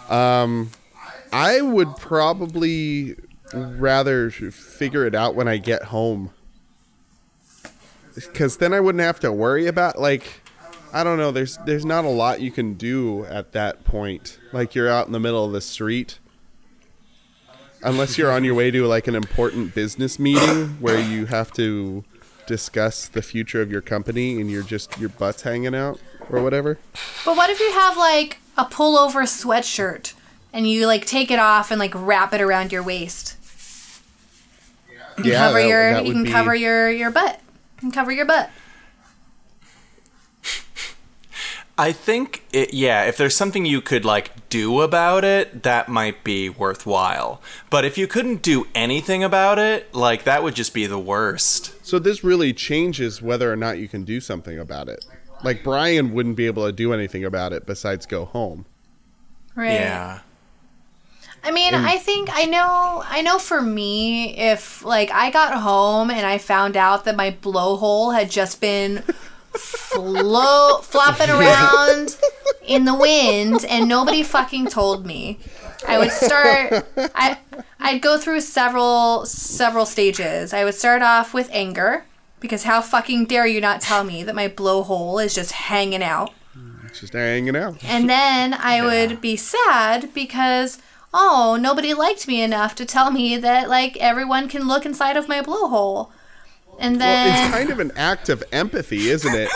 Um, I would probably rather figure it out when I get home, because then I wouldn't have to worry about like, I don't know. There's there's not a lot you can do at that point. Like you're out in the middle of the street. Unless you're on your way to like an important business meeting where you have to discuss the future of your company and you're just your butt's hanging out or whatever.
But what if you have like a pullover sweatshirt and you like take it off and like wrap it around your waist? You
Yeah,
cover
that-
your
that
you can
be-
cover your your butt. You can cover your butt.
I think it, yeah, if there's something you could like do about it, that might be worthwhile. But if you couldn't do anything about it, like that would just be the worst.
So this really changes whether or not you can do something about it. Like Brian wouldn't be able to do anything about it besides go home.
Right.
Yeah.
I mean, I think I know. I know for me, if like I got home and I found out that my blowhole had just been flo- <laughs> flopping around in the wind and nobody fucking told me, I would start. I I'd go through several several stages. I would start off with anger because how fucking dare you not tell me that my blowhole is just hanging out.
It's just hanging out.
And then I would be sad because oh, nobody liked me enough to tell me that like everyone can look inside of my blowhole. And
Well,
then
it's kind of an act of empathy, isn't it?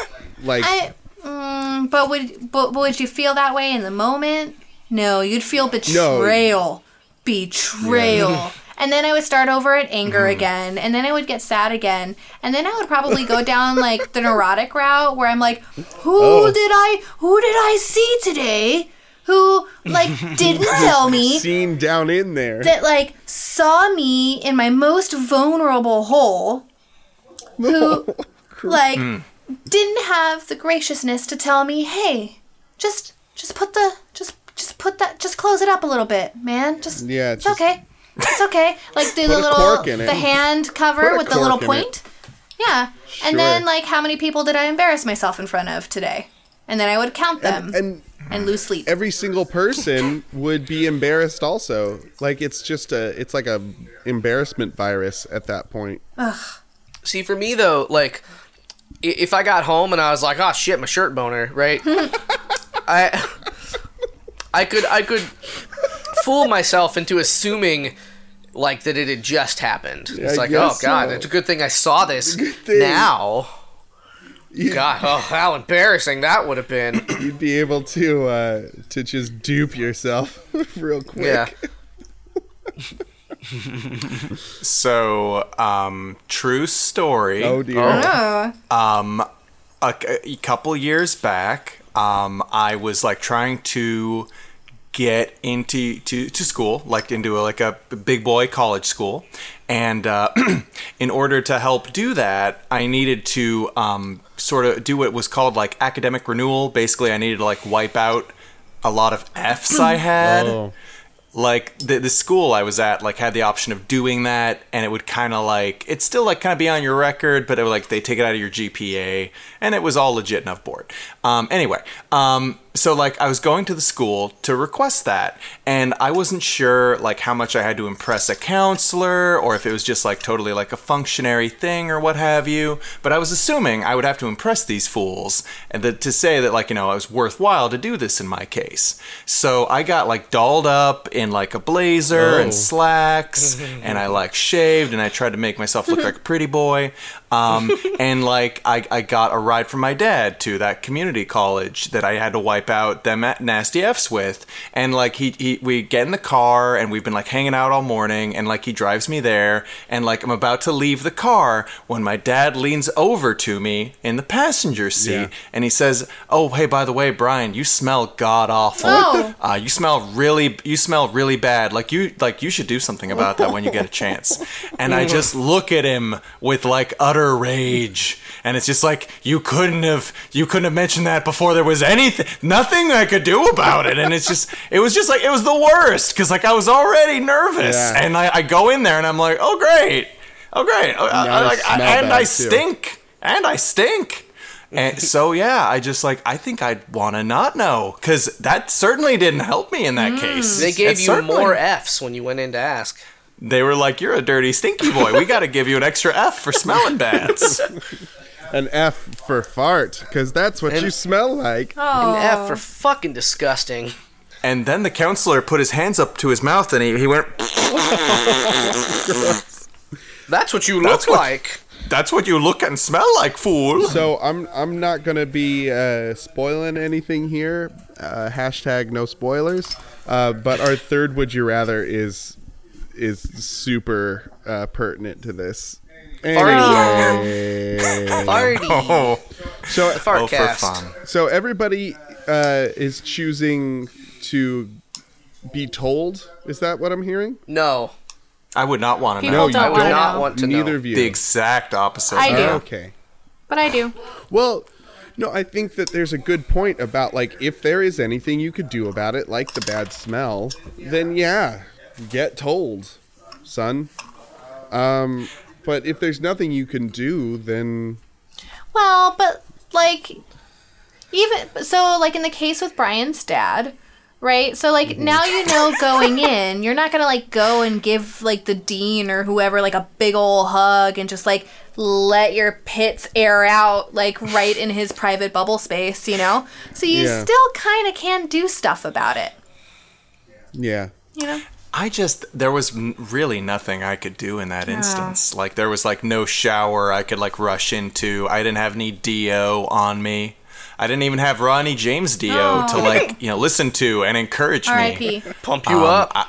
Like
I mm, but would but would you feel that way in the moment? No, you'd feel betrayal. Betrayal. <laughs> And then I would start over at anger
Mm-hmm.
again, and then I would get sad again, and then I would probably go down like the neurotic route where I'm like, who
Oh.
did I who did I see today? Who like <laughs> didn't tell me
seen down in there.
that like saw me in my most vulnerable hole who <laughs> oh, <laughs> like hmm. didn't have the graciousness to tell me, "Hey, just just put the just just put that just close it up a little bit, man. Just
Yeah,
it's
just-
okay. It's okay. Like do the little
cork in it.
the hand cover with the little point. Yeah. And then like how many people did I embarrass myself in front of today? And then I would count them and,
And
lose sleep.
every single person <laughs> would be embarrassed also. Like it's just a it's like a embarrassment virus at that point.
See, for me though, like if I got home and I was like, "Oh shit, my shirt boner," right? <laughs> I I could I could fool myself into assuming like that it had just happened.
I
It's like, oh god,
so.
it's a good thing I saw this now.
You-
God, oh how embarrassing that would have been. <coughs>
You'd be able to uh to just dupe yourself <laughs> real quick.
Yeah. <laughs>
So, um, true story.
Oh dear.
oh.
um a, a couple years back um i was like trying to get into to, to school like into a, like a big boy college school and uh, <clears throat> in order to help do that i needed to um, sort of do what was called like academic renewal basically i needed to like wipe out a lot of f's i <laughs> had
Oh.
like the the school I was at like had the option of doing that and it would kind of like it's still like kind of be on your record but it would like they take it out of your GPA and it was all legit enough board. Um anyway, um so like I was going to the school to request that and I wasn't sure like how much I had to impress a counselor or if it was just like totally like a functionary thing or what have you, but I was assuming I would have to impress these fools and that to say that like you know it was worthwhile to do this in my case. So I got like dolled up in like a blazer
Oh.
and slacks <laughs> and I like shaved and I tried to make myself look like a pretty boy. Um, <laughs> and like I, I got a ride from my dad to that community college that I had to wipe out them at nasty F's with. And like he, he we get in the car and we've been like hanging out all morning and like he drives me there and like I'm about to leave the car when my dad leans over to me in the passenger seat
Yeah.
and he says, "Oh, hey, by the way, Brian, you smell god awful.
Oh.
Uh, you smell really, you smell really bad. Like you, like you should do something about that when you get a chance." <laughs> And I just look at him with like utter rage, and it's just like you couldn't have, you couldn't have mentioned that before there was anything, nothing I could do about it. And it's just, it was just like it was the worst because like I was already nervous,
Yeah.
and I, I go in there and I'm like, "Oh great, oh great, Oh, I- I,
I
like, I- and
bad,
I
too.
stink, and I stink." And so yeah, I just like I think I'd want to not know because that certainly didn't help me in that mm. case.
They gave
It
you
certainly-
more F's when you went in to ask.
They were like, "You're a dirty, stinky boy. We got to give you an extra F for smelling bad."
An F for fart, because that's what
And-
you smell like.
Oh.
An F for fucking disgusting.
and then the counselor put his hands up to his mouth and he, he went, <laughs>
That's what you
That's
look
what-
like.
"That's what you look and smell like, fool."
So I'm I'm not gonna be uh, spoiling anything here. Uh, hashtag no spoilers. Uh, but our third would you rather is is super uh, pertinent to this. Anyway,
Farty. <laughs>
Oh,
so
Fart
oh, for fun.
so everybody uh, is choosing to be told. Is that what I'm hearing?
No,
I would not want to know.
People
know.
don't
I would
wanna know.
Neither
know.
of you.
The exact opposite.
I do.
Okay.
But I do.
Well, no, I think that there's a good point about like if there is anything you could do about it, like the bad smell, then yeah, get told, son. Um, but if there's nothing you can do, then
Well, but like even so like in the case with Brian's dad, right? So like now you know going in, you're not going to like go and give like the dean or whoever like a big old hug and just like let your pits air out like right in his private bubble space, you know? So you
Yeah.
still kind of can do stuff about it,
yeah.
you know?
I just there was really nothing I could do in that instance. Like there was like no shower I could like rush into. I didn't have any do on me. I didn't even have Ronnie James Dio to
Oh.
like you know listen to and encourage me.
R.I.P.
Pump you
Um,
up.
I-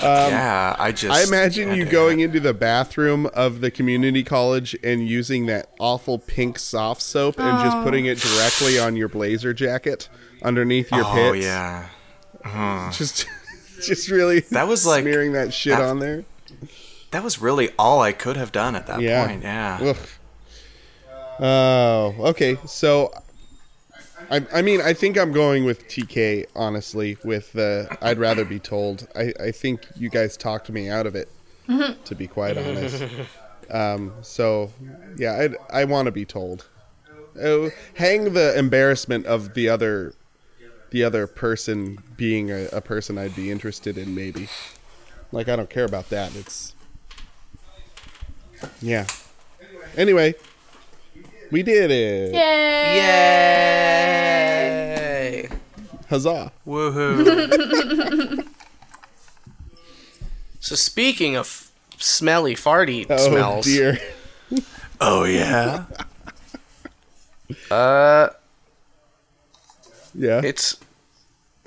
yeah, I just
I imagine you
to-
going into the bathroom of the community college and using that awful pink soft soap and just putting it directly on your blazer jacket underneath your
Oh
pits.
Oh yeah,
Just, just really
That was like-
smearing that shit
that-
on there.
that was really all I could have done at that
Yeah.
point. Yeah.
Oof. Oh, okay. So, I, I mean, I think I'm going with TK. Honestly, with the I'd rather be told. I, I think you guys talked me out of it. <laughs> To be quite honest. Um, so, yeah, I I want to be told. Oh, hang the embarrassment of the other, the other person being a, a person I'd be interested in. Maybe, like I don't care about that. It's, yeah. Anyway, we did it.
Yay!
Yay!
Huzzah.
Woohoo! <laughs>
So speaking of smelly farty
Oh
smells, Oh,
dear.
oh yeah. <laughs>
uh,
Yeah.
it's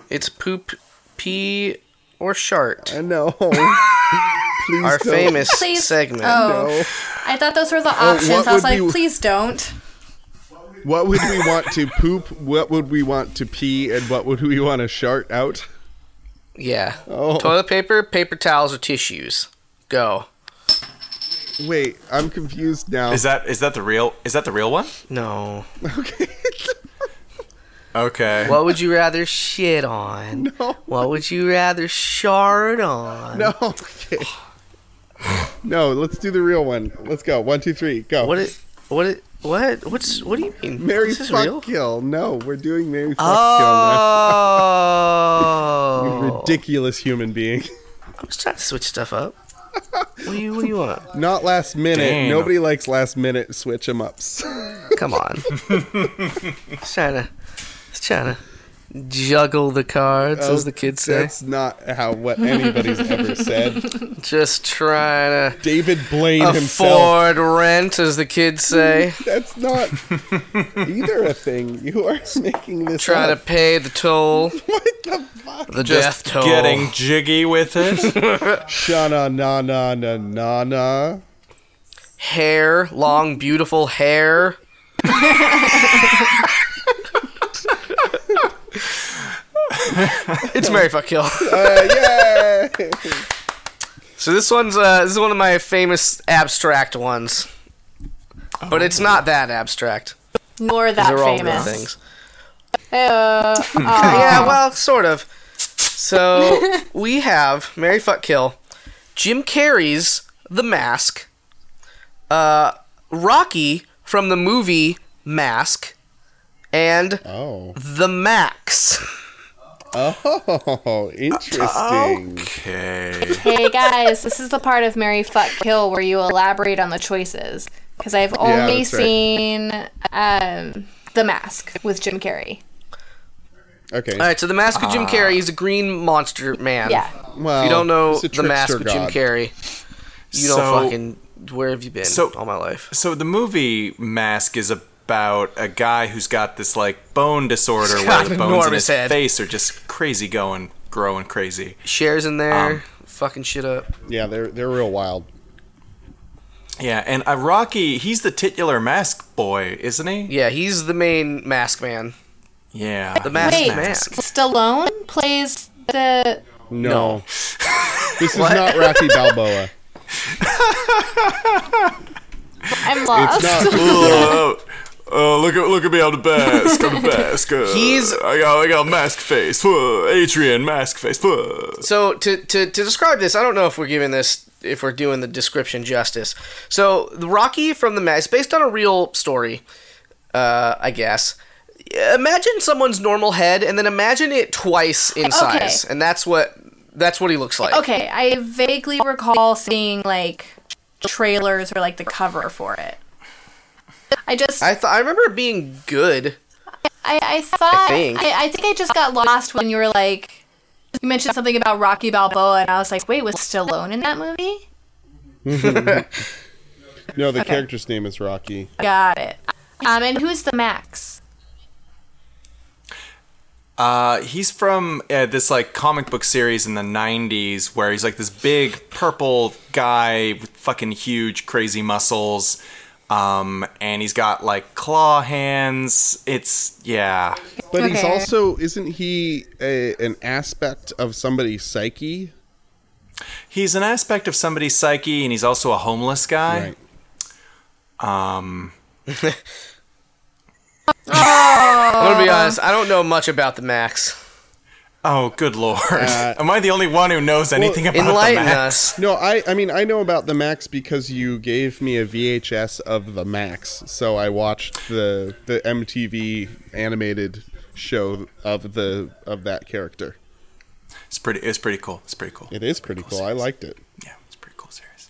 it's poop, pee, or shart.
I know. <laughs> Please
Our
don't.
famous
Please-
segment.
oh.
No.
I thought those were the
Oh,
options.
what
I was like,
be-
please don't.
What would we want to poop? What would we want to pee? And what would we want to shart out?
Yeah.
Oh.
Toilet paper, paper towels, or tissues. Go.
Wait, I'm confused now.
Is that is that the real is that the real one?
No. <laughs>
okay?
Okay.
What would you rather shit on? <laughs>
No.
What would you rather shard on?
no. Okay. No, let's do the real one. Let's go. One, two, three, go.
What it? What it? What? What's? What do you mean?
Mary
Is this
fuck
real?
kill. No, we're doing Mary fuck <laughs>
Oh.
kill now. You ridiculous human being.
I'm just trying to switch stuff up. What do you? What do you want?
Not last minute.
Damn.
Nobody likes last minute switch 'em ups. <laughs>
Come on. just trying to. Just trying to juggle the cards, as the oh, kids say.
Oh, That's not how what anybody's ever said. <laughs>
Just trying to
David Blaine himself.
afford rent, as the kids mm, say.
That's not <laughs> either a thing. You are <laughs> making this
Trying to pay the toll,
What the fuck?
the
Just
death toll.
getting jiggy with it.
Shana na na na na na.
hair, long, beautiful hair. <laughs> it's Mary Fuck Kill.
Uh, yay! <laughs>
So this one's uh, this is one of my famous abstract ones, but it's not that abstract.
Nor that
They're all real
famous.
things.
Uh, <laughs>
Yeah, well, sort of. So we have Mary Fuck Kill, Jim Carrey's The Mask, uh, Rocky from the movie Mask, and
Oh.
The Max.
Oh, interesting.
Okay.
hey guys, this is the part of Mary Fuck Kill where you elaborate on the choices. Because I've
Yeah,
only
right.
seen um, The Mask with Jim Carrey.
Okay.
All right, so The Mask of Jim Carrey. He's a green monster man.
Yeah.
Well,
If you don't know The Mask
trickster
of Jim. Carrey, you don't fucking. Where have you been
So-
all my life?
So the movie Mask is about a guy who's got this like bone disorder
He's
where the bones in his
head.
face are just crazy going, growing crazy.
Shares in there,
Um,
fucking shit up.
Yeah, they're they're real wild.
Yeah, and uh, Rocky, he's the titular mask boy, isn't he?
Yeah, he's the main mask man.
Yeah.
The mask
Wait.
man.
Stallone plays the.
No.
No. <laughs>
this is not Rocky Balboa. <laughs>
I'm lost.
It's not. <laughs>
Oh, look at look at me on the mask, on the <laughs> mask. Uh,
He's-
I got I got mask face. Uh, Adrian mask face.
So to, to to describe this, I don't know if we're giving this if we're doing the description justice. So the Rocky from the Mask, based on a real story, uh, I guess. Imagine someone's normal head, and then imagine it twice in
Okay.
size, and that's what that's what he looks like.
Okay, I vaguely recall seeing like trailers or like the cover for it. I just
I th- I remember it being good.
I, I thought I
think.
think. I, I think I just got lost when you were like you mentioned something about Rocky Balboa and I was like, wait, was Stallone in that movie? <laughs>
No, the
Okay.
character's name is Rocky.
Got it. Um, and who's the Max?
Uh, he's from uh, this like comic book series in the '90s where he's like this big purple guy with fucking huge, crazy muscles. Um, and he's got like claw hands. It's yeah.
But he's also isn't he a, an aspect of somebody's psyche?
He's an aspect of somebody's psyche, and he's also a homeless guy.
Right.
Um, <laughs>
I'm gonna be honest. I don't know much about the Max.
Oh, good lord!
Uh, <laughs>
Am I the only one who knows anything about
Enlighten
the Max?
us.
No, I I mean I know about the Max because you gave me a VHS of the Max, so I watched the the MTV animated show of the of that character.
It's pretty. It's pretty cool. It's pretty cool.
It is pretty cool. I liked it.
Yeah, it's a pretty cool series.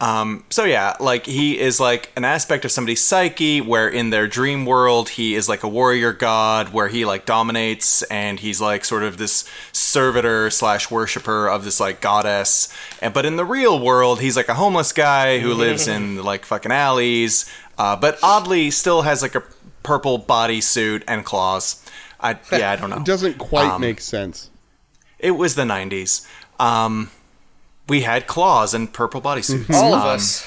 Um, so yeah, like he is like an aspect of somebody's psyche where in their dream world he is like a warrior god where he like dominates and he's like sort of this servitor slash worshiper of this like goddess. And but in the real world he's like a homeless guy who <laughs> lives in like fucking alleys, uh, but oddly still has like a purple bodysuit and claws. I yeah I don't know.
It <laughs> doesn't quite
Um,
make sense.
It was the '90s. Um, we had claws and purple bodysuits.
All of
Um,
us.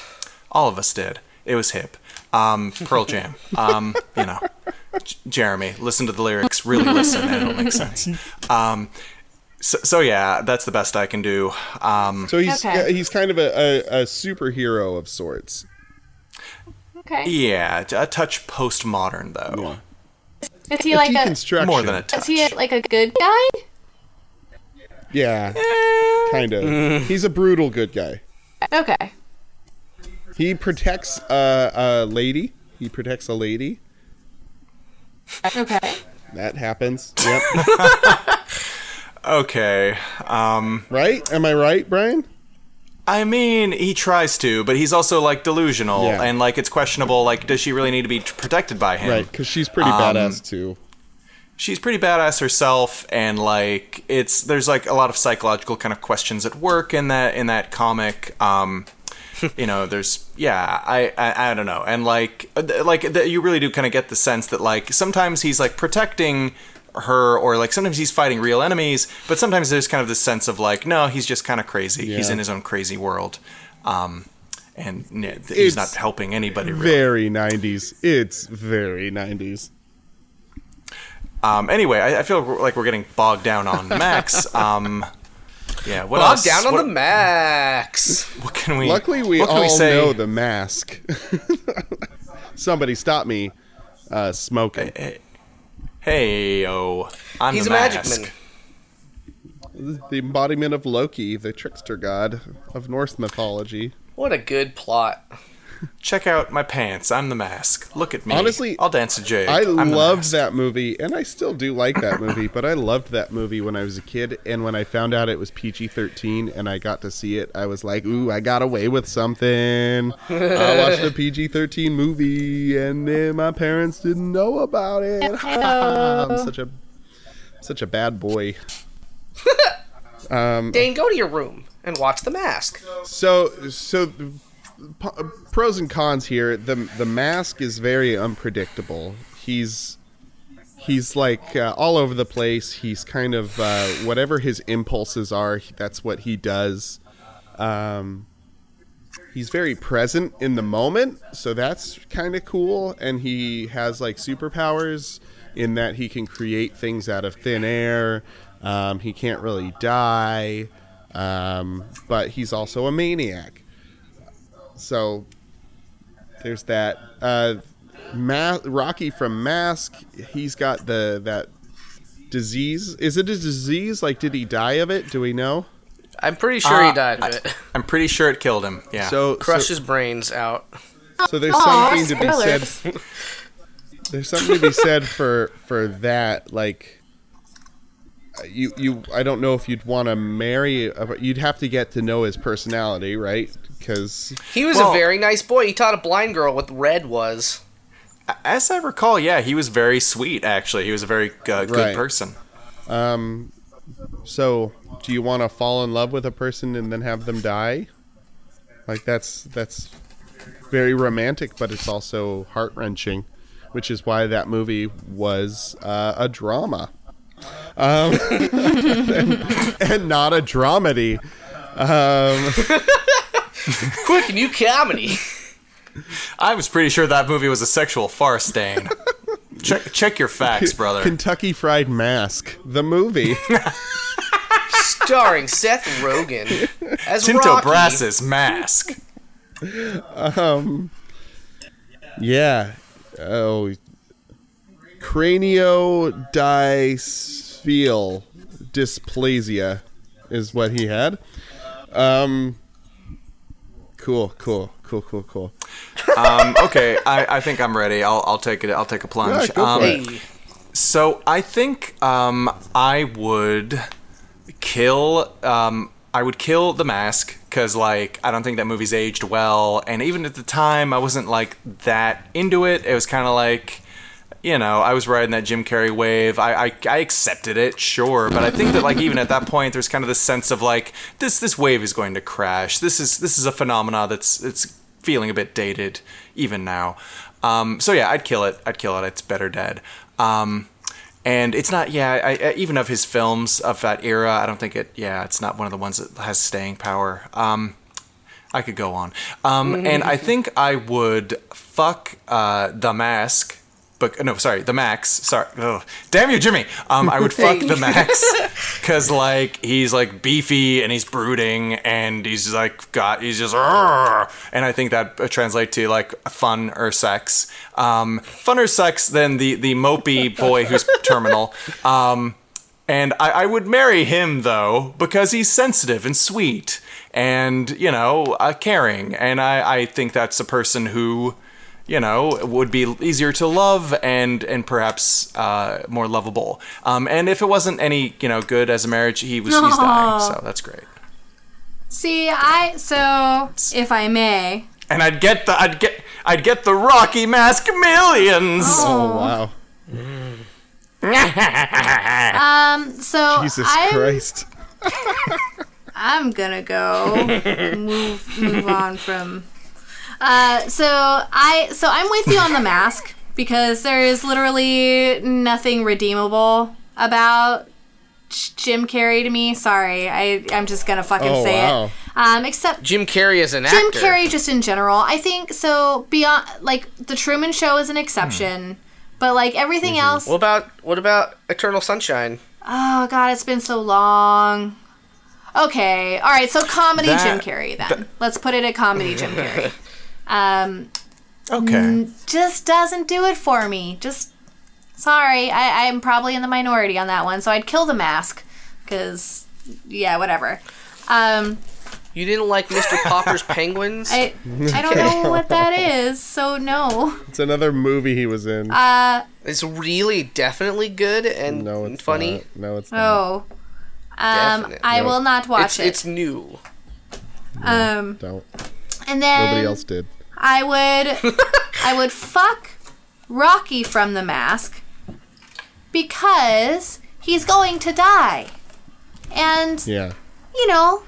All of us did. It was hip. Um, Pearl Jam. Um, you know, J- Jeremy, listen to the lyrics. Really listen, and it'll make sense. Um, so, so yeah, that's the best I can do. Um,
So he's
Okay.
he's kind of a, a, a superhero of sorts.
Okay.
yeah, a touch postmodern though.
Is he like a?
More than a touch.
Is he like a good guy?
Yeah,
Eh,
kind of. He's a brutal good guy.
Okay.
He protects a, a lady. He protects a lady.
Okay.
That happens. <laughs> Yep.
okay. Um,
right? Am I right, Brian?
I mean, he tries to, but he's also like delusional,
Yeah.
and like it's questionable. Like, does she really need to be t- protected by him?
Right, because she's pretty
Um,
badass too.
She's pretty badass herself and like it's there's like a lot of psychological kind of questions at work in that in that comic um <laughs> you know there's yeah I, I i don't know and like like th- you really do kind of get the sense that like sometimes he's like protecting her or like sometimes he's fighting real enemies but sometimes there's kind of this sense of like no he's just kind of crazy he's in his own crazy world um and he's
It's
not helping anybody really.
Very 90s. It's very 90s.
Um, anyway, I, I feel like we're getting bogged down on <laughs> Max. Um, yeah, what
Bogged
else?
down on
what,
the Max.
What can we?
Luckily, we
what
all
we say?
know the mask. <laughs> Somebody stop me uh, smoking.
Hey, oh, I'm
He's
the
a magic
mask.
man.
The embodiment of Loki, the trickster god of Norse mythology.
What a good plot.
Check out my pants. I'm the mask. Look at me.
Honestly,
I'll dance a jig.
I
I'm
loved that movie, and I still do like that movie, but I loved that movie when I was a kid, and when I found out it was PG 13 and I got to see it, I was like, ooh, I got away with something. I watched a <laughs> PG 13 movie, and then my parents didn't know about it. <laughs> I'm such a such a bad boy. <laughs>
Um, Dane, go to your room and watch The Mask.
So, so p- pros and cons here. The the mask is very unpredictable. He's he's like uh, all over the place. He's kind of uh, whatever his impulses are. That's what he does. Um, he's very present in the moment, so that's kind of cool. And he has like superpowers in that he can create things out of thin air. Um, he can't really die, um, but he's also a maniac. So there's that. Uh, Ma- Rocky from Mask. He's got the that disease. Is it a disease? Like, did he die of it? Do we know?
I'm pretty sure he
Uh,
died of it. <laughs>
I'm pretty sure it killed him. Yeah.
So
Crushed
so,
his brains out.
so there's
Aw,
something to be said. <laughs> There's something to be said for for that. Like, you you. I don't know if you'd want to marry. You'd have to get to know his personality, right? Because
He was
Well-
a very nice boy. He taught a blind girl what red was.
as I recall, yeah, he was very sweet. Actually, he was a very uh, good
Right.
person.
So, do you want to fall in love with a person and then have them die? Like that's that's very romantic, but it's also heart wrenching, which is why that movie was uh, a drama, um, and, <laughs> and not a dramedy. <laughs>
Quick, new comedy.
I was pretty sure that movie was a sexual farce, Dane. check check your facts, brother.
Kentucky Fried Mask, the movie. <laughs>
Starring Seth Rogen as
Tinto
Rocky.
Brass's mask.
Um, Yeah. Oh. Craniodiaphyseal dysplasia is what he had. Um. Cool, cool, cool, cool, cool.
Um, okay, I, I think I'm ready. I'll, I'll take it. I'll take a plunge.
Yeah,
um.
Hey,
So I think um, I would kill. Um, I would kill the mask because, like, I don't think that movie's aged well, and even at the time, I wasn't like that into it. It was kind of like, you know, I was riding that Jim Carrey wave. I, I I accepted it, sure, but I think that like even at that point, there's kind of this sense of like this this wave is going to crash. This is this is a phenomena that's it's feeling a bit dated even now. Um, so yeah, I'd kill it. I'd kill it. It's better dead. Um, and it's not. Yeah, I, I, even of his films of that era, I don't think it. Yeah, it's not one of the ones that has staying power. Um, I could go on. Um, and I <laughs> think I would fuck uh, the mask. But no, sorry, the Max. Sorry, Ugh. damn you, Jimmy. Um, I would <laughs> fuck the Max <laughs> because like he's like beefy and he's brooding and he's like got he's just "Arr!" and I think that uh, translate to like fun or sex. Um, fun or sex than the the mopey boy who's <laughs> terminal. Um, and I, I would marry him though because he's sensitive and sweet and you know uh, caring, and I I think that's a person who you know would be easier to love and and perhaps uh, more lovable. Um, and if it wasn't any you know good as a marriage, he was he's <laughs> dying, so that's great.
See, I so if I may,
And I'd get the I'd get I'd get the Rocky Mask millions.
Oh wow. <laughs>
um, so
Jesus
I'm,
Christ. <laughs>
I'm gonna go move move on from. Uh, so I so I'm with you on the mask because there is literally nothing redeemable about Jim Carrey to me. Sorry, I I'm just gonna fucking
Oh,
say
wow.
it. Um, except
Jim Carrey is an
Jim
actor.
Jim Carrey just in general. I think so beyond like the Truman Show is an exception, but like everything else.
What about what about Eternal Sunshine?
Oh god, it's been so long. Okay, all right. So comedy
That-
Jim Carrey then. Let's put it at comedy Jim Carrey. <laughs> Um,
Okay.
just doesn't do it for me. Just sorry, I I'm probably in the minority on that one. So I'd kill the mask because yeah, whatever. Um,
You didn't like Mr. <laughs> Popper's Penguins?
I I don't know <laughs> what that is. So no.
It's another movie he was in.
Uh
It's really definitely good and
no, it's
funny.
Not. No, it's not.
oh. Um,
Definite.
I
Nope.
will not watch
It's
it.
it's new.
um,
Don't.
and then
Nobody else did.
I would <laughs> I would fuck Rocky from the mask because he's going to die. And
Yeah.
you know,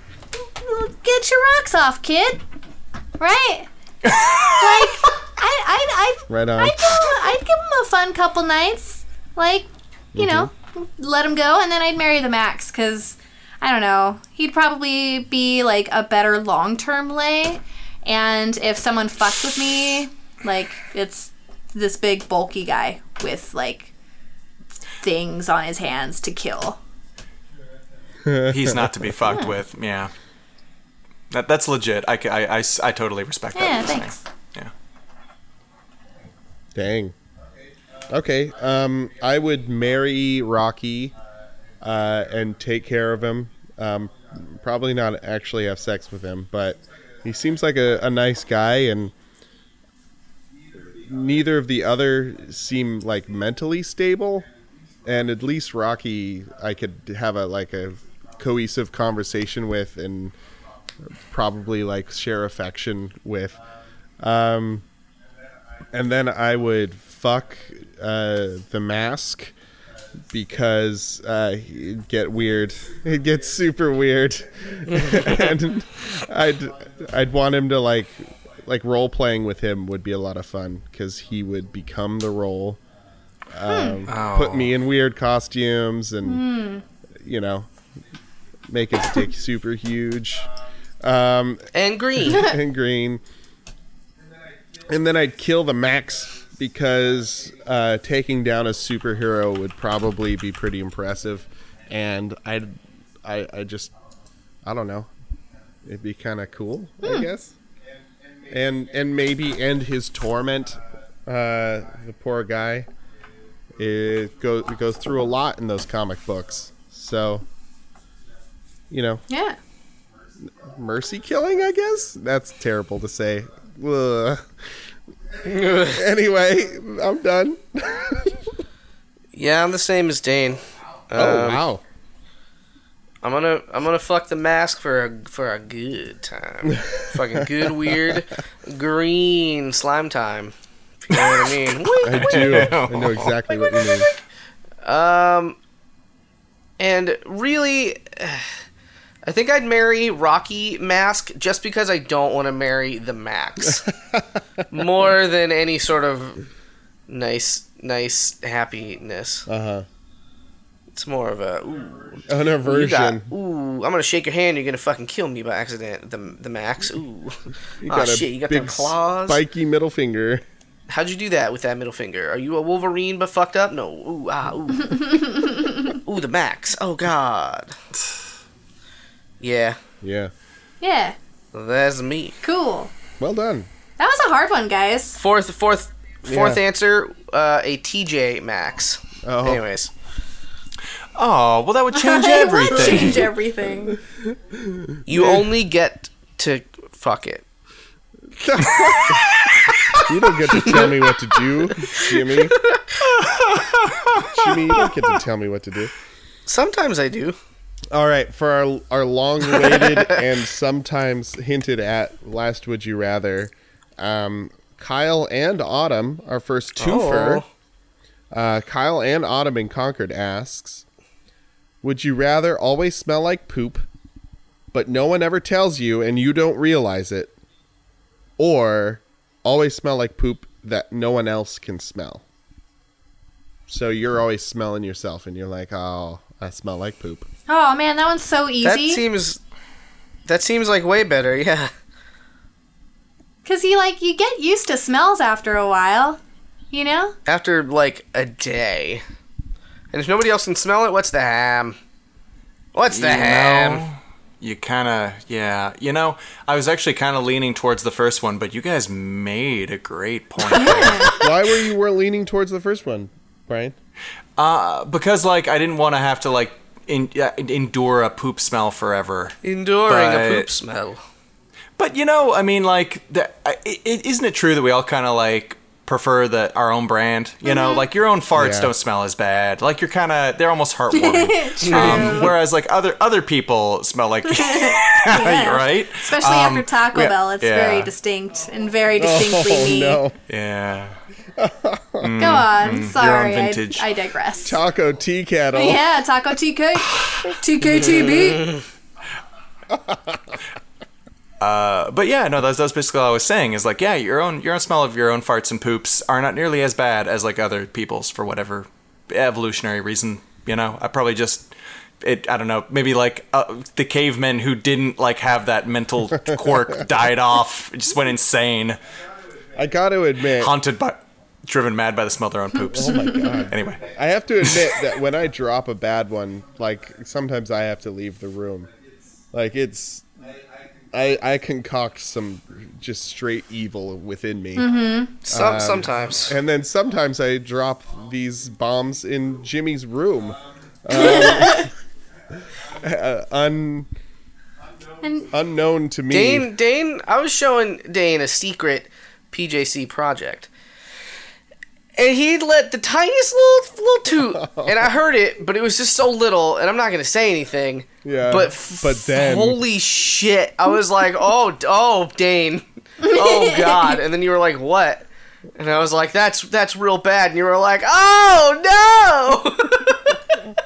get your rocks off, kid. Right? like <laughs> I I I
Right on.
I'd give, him, I'd give him a fun couple nights. Like, you know, let him go, and then I'd marry the Max because I don't know. He'd probably be like a better long term lay. And if someone fucks with me, like it's this big bulky guy with like things on his hands to kill. <laughs>
He's not to be <laughs> fucked with. Yeah. That, that's legit. I, ca- I, I s- I totally respect that.
Yeah, thanks.
Yeah.
Dang. Okay. Um, I would marry Rocky, uh, and take care of him. Um, probably not actually have sex with him, but he seems like a, a nice guy, and neither of the other seem like mentally stable. And at least Rocky, I could have a like a cohesive conversation with, and probably like share affection with. Um, and then I would fuck uh, the mask because uh, it'd get weird. It gets super weird, <laughs> and I'd I'd want him to like like role playing with him would be a lot of fun because he would become the role, um, put me in weird costumes, and you know make his dick super huge. Um,
And green. <laughs>
and green. And then I'd kill the Max because uh, taking down a superhero would probably be pretty impressive, and I'd, I, I just, I don't know, it'd be kind of cool, I guess, and and maybe end his torment Uh, the poor guy. It goes it goes through a lot in those comic books. So, you know,
Yeah.
mercy killing. I guess that's terrible to say. Ugh. <laughs> anyway, I'm done. <laughs>
Yeah, I'm the same as Dane.
oh
Um,
wow.
I'm gonna I'm gonna fuck the mask for a for a good time. Fucking good <laughs> weird green slime time. If you know what I mean.
I do. I know exactly what you mean.
Um, and really, I think I'd marry Rocky Mask just because I don't want to marry the Max <laughs> more than any sort of nice, nice happiness.
Uh huh.
It's more of a ooh,
An aversion.
got, ooh, I'm gonna shake your hand. You're gonna fucking kill me by accident. The the Max. Ooh, <laughs>
You
Ah, shit, you got
big
claws?
spiky middle finger.
how'd you do that with that middle finger? Are you a Wolverine but fucked up? No. Ooh ah ooh. <laughs> ooh the Max. Oh God. Yeah.
Yeah.
Yeah.
That's me.
Cool.
Well done.
That was a hard one, guys.
Fourth, fourth, fourth
Yeah.
answer. Uh, a TJ Maxx.
Oh.
Anyways,
Oh, well, that would change <laughs>
It would
everything.
change everything. <laughs>
you only get to fuck it. <laughs>
You don't get to tell me what to do, Jimmy. Jimmy, you don't get to tell me what to do.
Sometimes I do.
All right, for our our long-awaited <laughs> and sometimes hinted at last would you rather, um, Kyle and Autumn, our first twofer.
Oh.
Uh, Kyle and Autumn in Concord asks, "Would you rather always smell like poop, but no one ever tells you and you don't realize it, or always smell like poop that no one else can smell?" So you're always smelling yourself, and you're like, "Oh, I smell like poop."
Oh man, that one's so easy.
That
easy.
seems. That seems like way better. <laughs> Yeah.
Cause you like you get used to smells after a while, you know.
After like a day, and if nobody else can smell it, what's the ham? What's the
You
ham?
know, you kind of, yeah. You know, I was actually kind of leaning towards the first one, but you guys made a great point. <laughs>
Why were you were leaning towards the first one, Brian?
Uh, because like I didn't want to have to like in, uh, endure a poop smell forever.
Enduring a poop smell.
But you know, I mean, like, the, I- i it, isn't it true that we all kind of like prefer the our own brand? You know, like your own farts
Yeah.
don't smell as bad. Like you're kind of they're almost <laughs> heartwarming. um, whereas like other other people smell like <laughs> right.
Especially
Um,
after Taco
yeah,
Bell, it's
yeah.
very distinct and very distinctly
oh
me.
no,
Yeah. <laughs>
Go on, sorry, I,
vintage.
I digress.
taco tea kettle. <laughs>
yeah, Taco TK, TKTB. <laughs>
But yeah, no, that's, that's basically all I was saying. Is like, yeah, your own your own smell of your own farts and poops are not nearly as bad as like other people's for whatever evolutionary reason. You know, I probably just it. I don't know. Maybe like uh, the cavemen who didn't like have that mental quirk died off, It just went insane,
I got to admit,
haunted by, driven mad by the smell of their own <laughs> poops.
oh my god,
Anyway,
I have to <laughs> admit that when I drop a bad one, like sometimes I have to leave the room. Like it's, I I concoct some just straight evil within me,
Some sometimes.
and then sometimes I drop these bombs in Jimmy's room. Um, <laughs> uh, un
And
unknown to me.
Dane, Dane, I was showing Dane a secret PJC project. And he'd let the tiniest little little toot, <laughs> and I heard it, but it was just so little, and I'm not gonna say anything.
Yeah,
But f-
but then-
holy shit, I was like, <laughs> oh, oh, Dane, oh <laughs> god, and then you were like, what? And I was like, that's that's real bad, and you were like, oh no,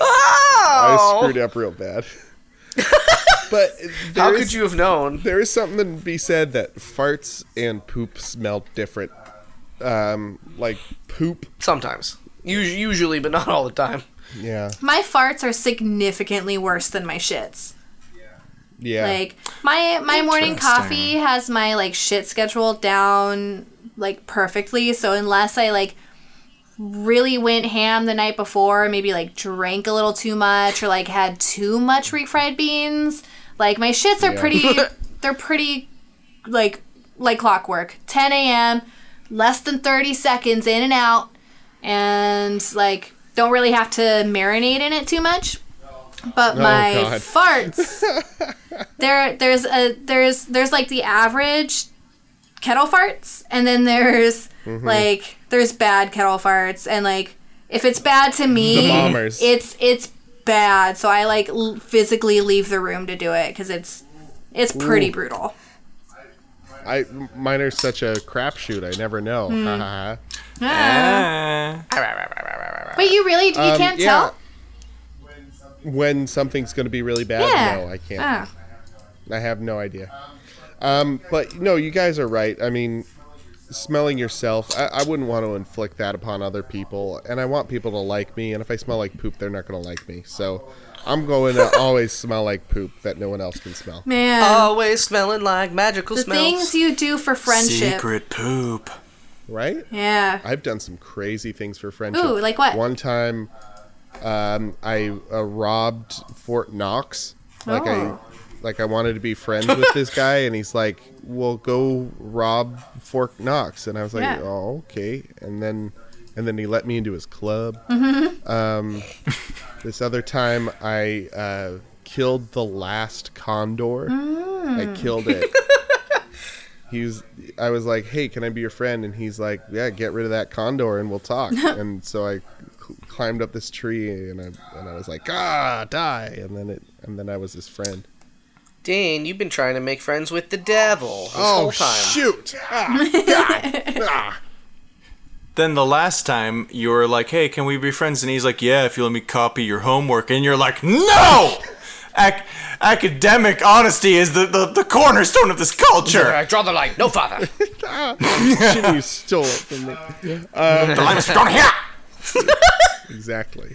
I
oh,
screwed up real bad. but
how could
is-
you have known?
There is something to be said that farts and poop smell different. Um, like poop.
Sometimes, Us- usually, but not all the time.
Yeah,
my farts are significantly worse than my shits.
yeah. Yeah.
Like my my morning coffee has my like shit schedule down like perfectly. So unless I like really went ham the night before, maybe like drank a little too much or like had too much refried beans, like my shits are
Yeah.
pretty <laughs> they're pretty like like clockwork. 10 a.m. less than 30 seconds in and out and like don't really have to marinate in it too much. But my
Oh, God. <laughs>
farts there there's a there's there's like the average kettle farts and then there's
Mm-hmm.
like there's bad kettle farts and like if it's bad to me it's it's bad so i like l- physically leave the room to do it because it's it's pretty
Ooh.
brutal
I mine are such a crapshoot. I never know. Ha, ha,
Ah.
Ah.
but you really you
Um,
can't
yeah.
tell.
When something's going to be really bad?
yeah
No, I can't.
Ah.
I have no idea. Um, but no, you guys are right. I mean, smelling yourself, I, I wouldn't want to inflict that upon other people, and I want people to like me. And if I smell like poop, they're not going to like me. So I'm going to <laughs> always smell like poop that no one else can smell.
man
Always smelling like magical
the
smells.
things you do for friendship
Secret poop.
Right?
yeah
I've done some crazy things for friendship.
Ooh, like what?
One time, um, I uh, robbed Fort Knox. Like I,
Oh.
Like I wanted to be friends with this <laughs> guy, and he's like, "Well, go rob Fort Knox," and I was like,
Yeah.
"Oh, okay." And then, and then he let me into his club.
Mm-hmm.
Um, this other time, I uh, killed the last condor. I killed it. <laughs> he was I was like, "Hey, can I be your friend?" And he's like, "Yeah, get rid of that condor and we'll talk." <laughs> and so I cl- climbed up this tree and I and I was like, "Ah, die!" And then it and then I was his friend.
Dane, you've been trying to make friends with the devil this
oh
whole time.
shoot! Ah, <laughs> Ah.
Then the last time you were like, "Hey, can we be friends?" And he's like, "Yeah, if you let me copy your homework." And you're like, "No! Ac- academic honesty is the, the, the cornerstone of this culture.
I draw the line. No father. <laughs>
Shit, you stole it from me.
the line is drawn here."
Exactly.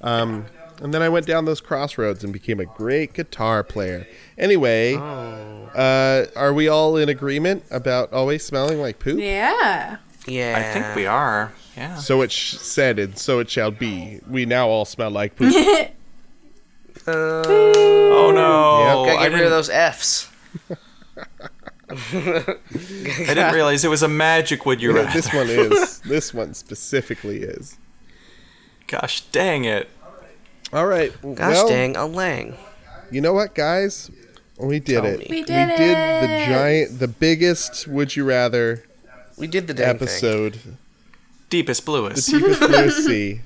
Um, and then I went down those crossroads and became a great guitar player. Anyway, uh, are we all in agreement about always smelling like poop?
yeah
Yeah.
I think we are. Yeah.
So it sh- said, and so it shall be. We now all smell like poop. <laughs>
Oh no!
Yep.
Gotta
I,
get rid of
didn't,
those F's. <laughs>
I didn't realize it was a magic. Would you rather?
this one is. <laughs> This one specifically is.
Gosh dang it!
All right.
Gosh
well,
dang, a lang.
you know what, guys? We did
Tell
it.
me.
We did
we did the giant, the biggest Would You Rather
We did the dang thing.
episode.
Deepest
the
bluest.
deepest <laughs> blue sea.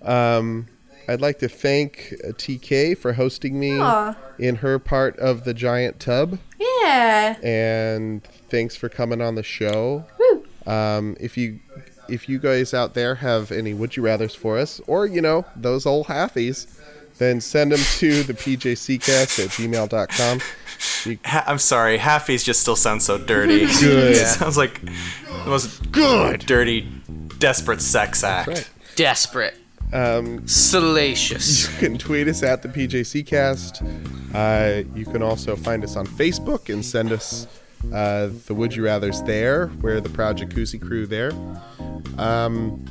Um, I'd like to thank uh, TK for hosting me
Aw.
in her part of the giant tub,
yeah
and thanks for coming on the show.
Woo.
Um, if you if you guys out there have any would you rather's for us, or you know those old halfies, then send them to the pjccast at gmail.com. You,
Ha- I'm sorry, halfies just still sound so dirty. <laughs>
Good. <laughs>
it sounds like the most
Good.
dirty, desperate sex act.
right.
Desperate.
Um,
Salacious.
You can tweet us at the PJCcast. Uh, you can also find us on Facebook and send us uh, the Would You Rather's there. We're the Proud Jacuzzi crew there. Um,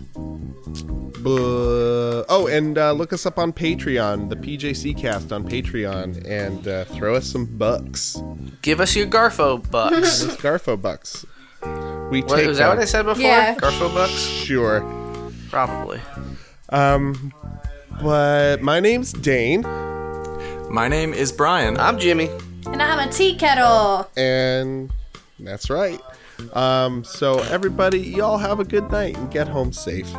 bu- oh, and uh, look us up on Patreon, the PJC cast on Patreon, and uh, throw us some bucks.
Give us your Garfo bucks.
Those Garfo bucks. We
what,
take
was that what I said before?
Yeah.
Garfo bucks?
Sure.
Probably.
Um, but my name's Dane,
My name is Brian.
I'm Jimmy.
And i'm a tea kettle
and that's right. Um, so everybody, y'all have a good night and get home safe.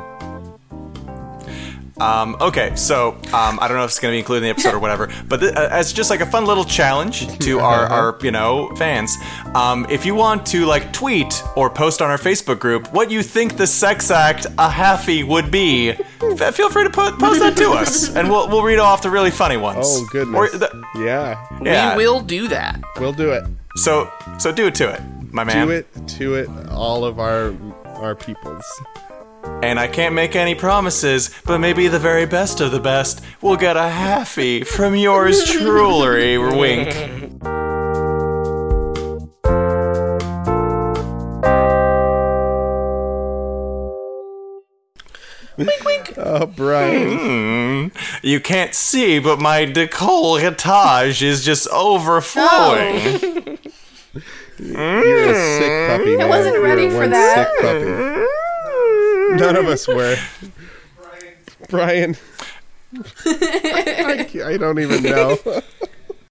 Um, okay, so um, I don't know if it's going to be included in the episode or whatever, but th- uh, as just like a fun little challenge to <laughs> our, our you know fans, um, if you want to like tweet or post on our Facebook group what you think the sex act a halfie would be, f- feel free to po- post that to us, <laughs> and we'll we'll read off the really funny ones.
Oh goodness.
Or the-
yeah,
yeah.
We will do that.
we'll do it.
So so do it to it, my man.
Do it to it, all of our our peoples.
And I can't make any promises, but maybe the very best of the best will get a halfie from yours <laughs> truly. Wink. wink, wink.
Oh, Brian. Hmm.
You can't see, but my decolletage is just overflowing.
You're a sick puppy. Man.
wasn't
You're
ready for
one
that.
Sick puppy. Hmm. None of us were. Brian. <laughs> I, can't- I don't even know. <laughs>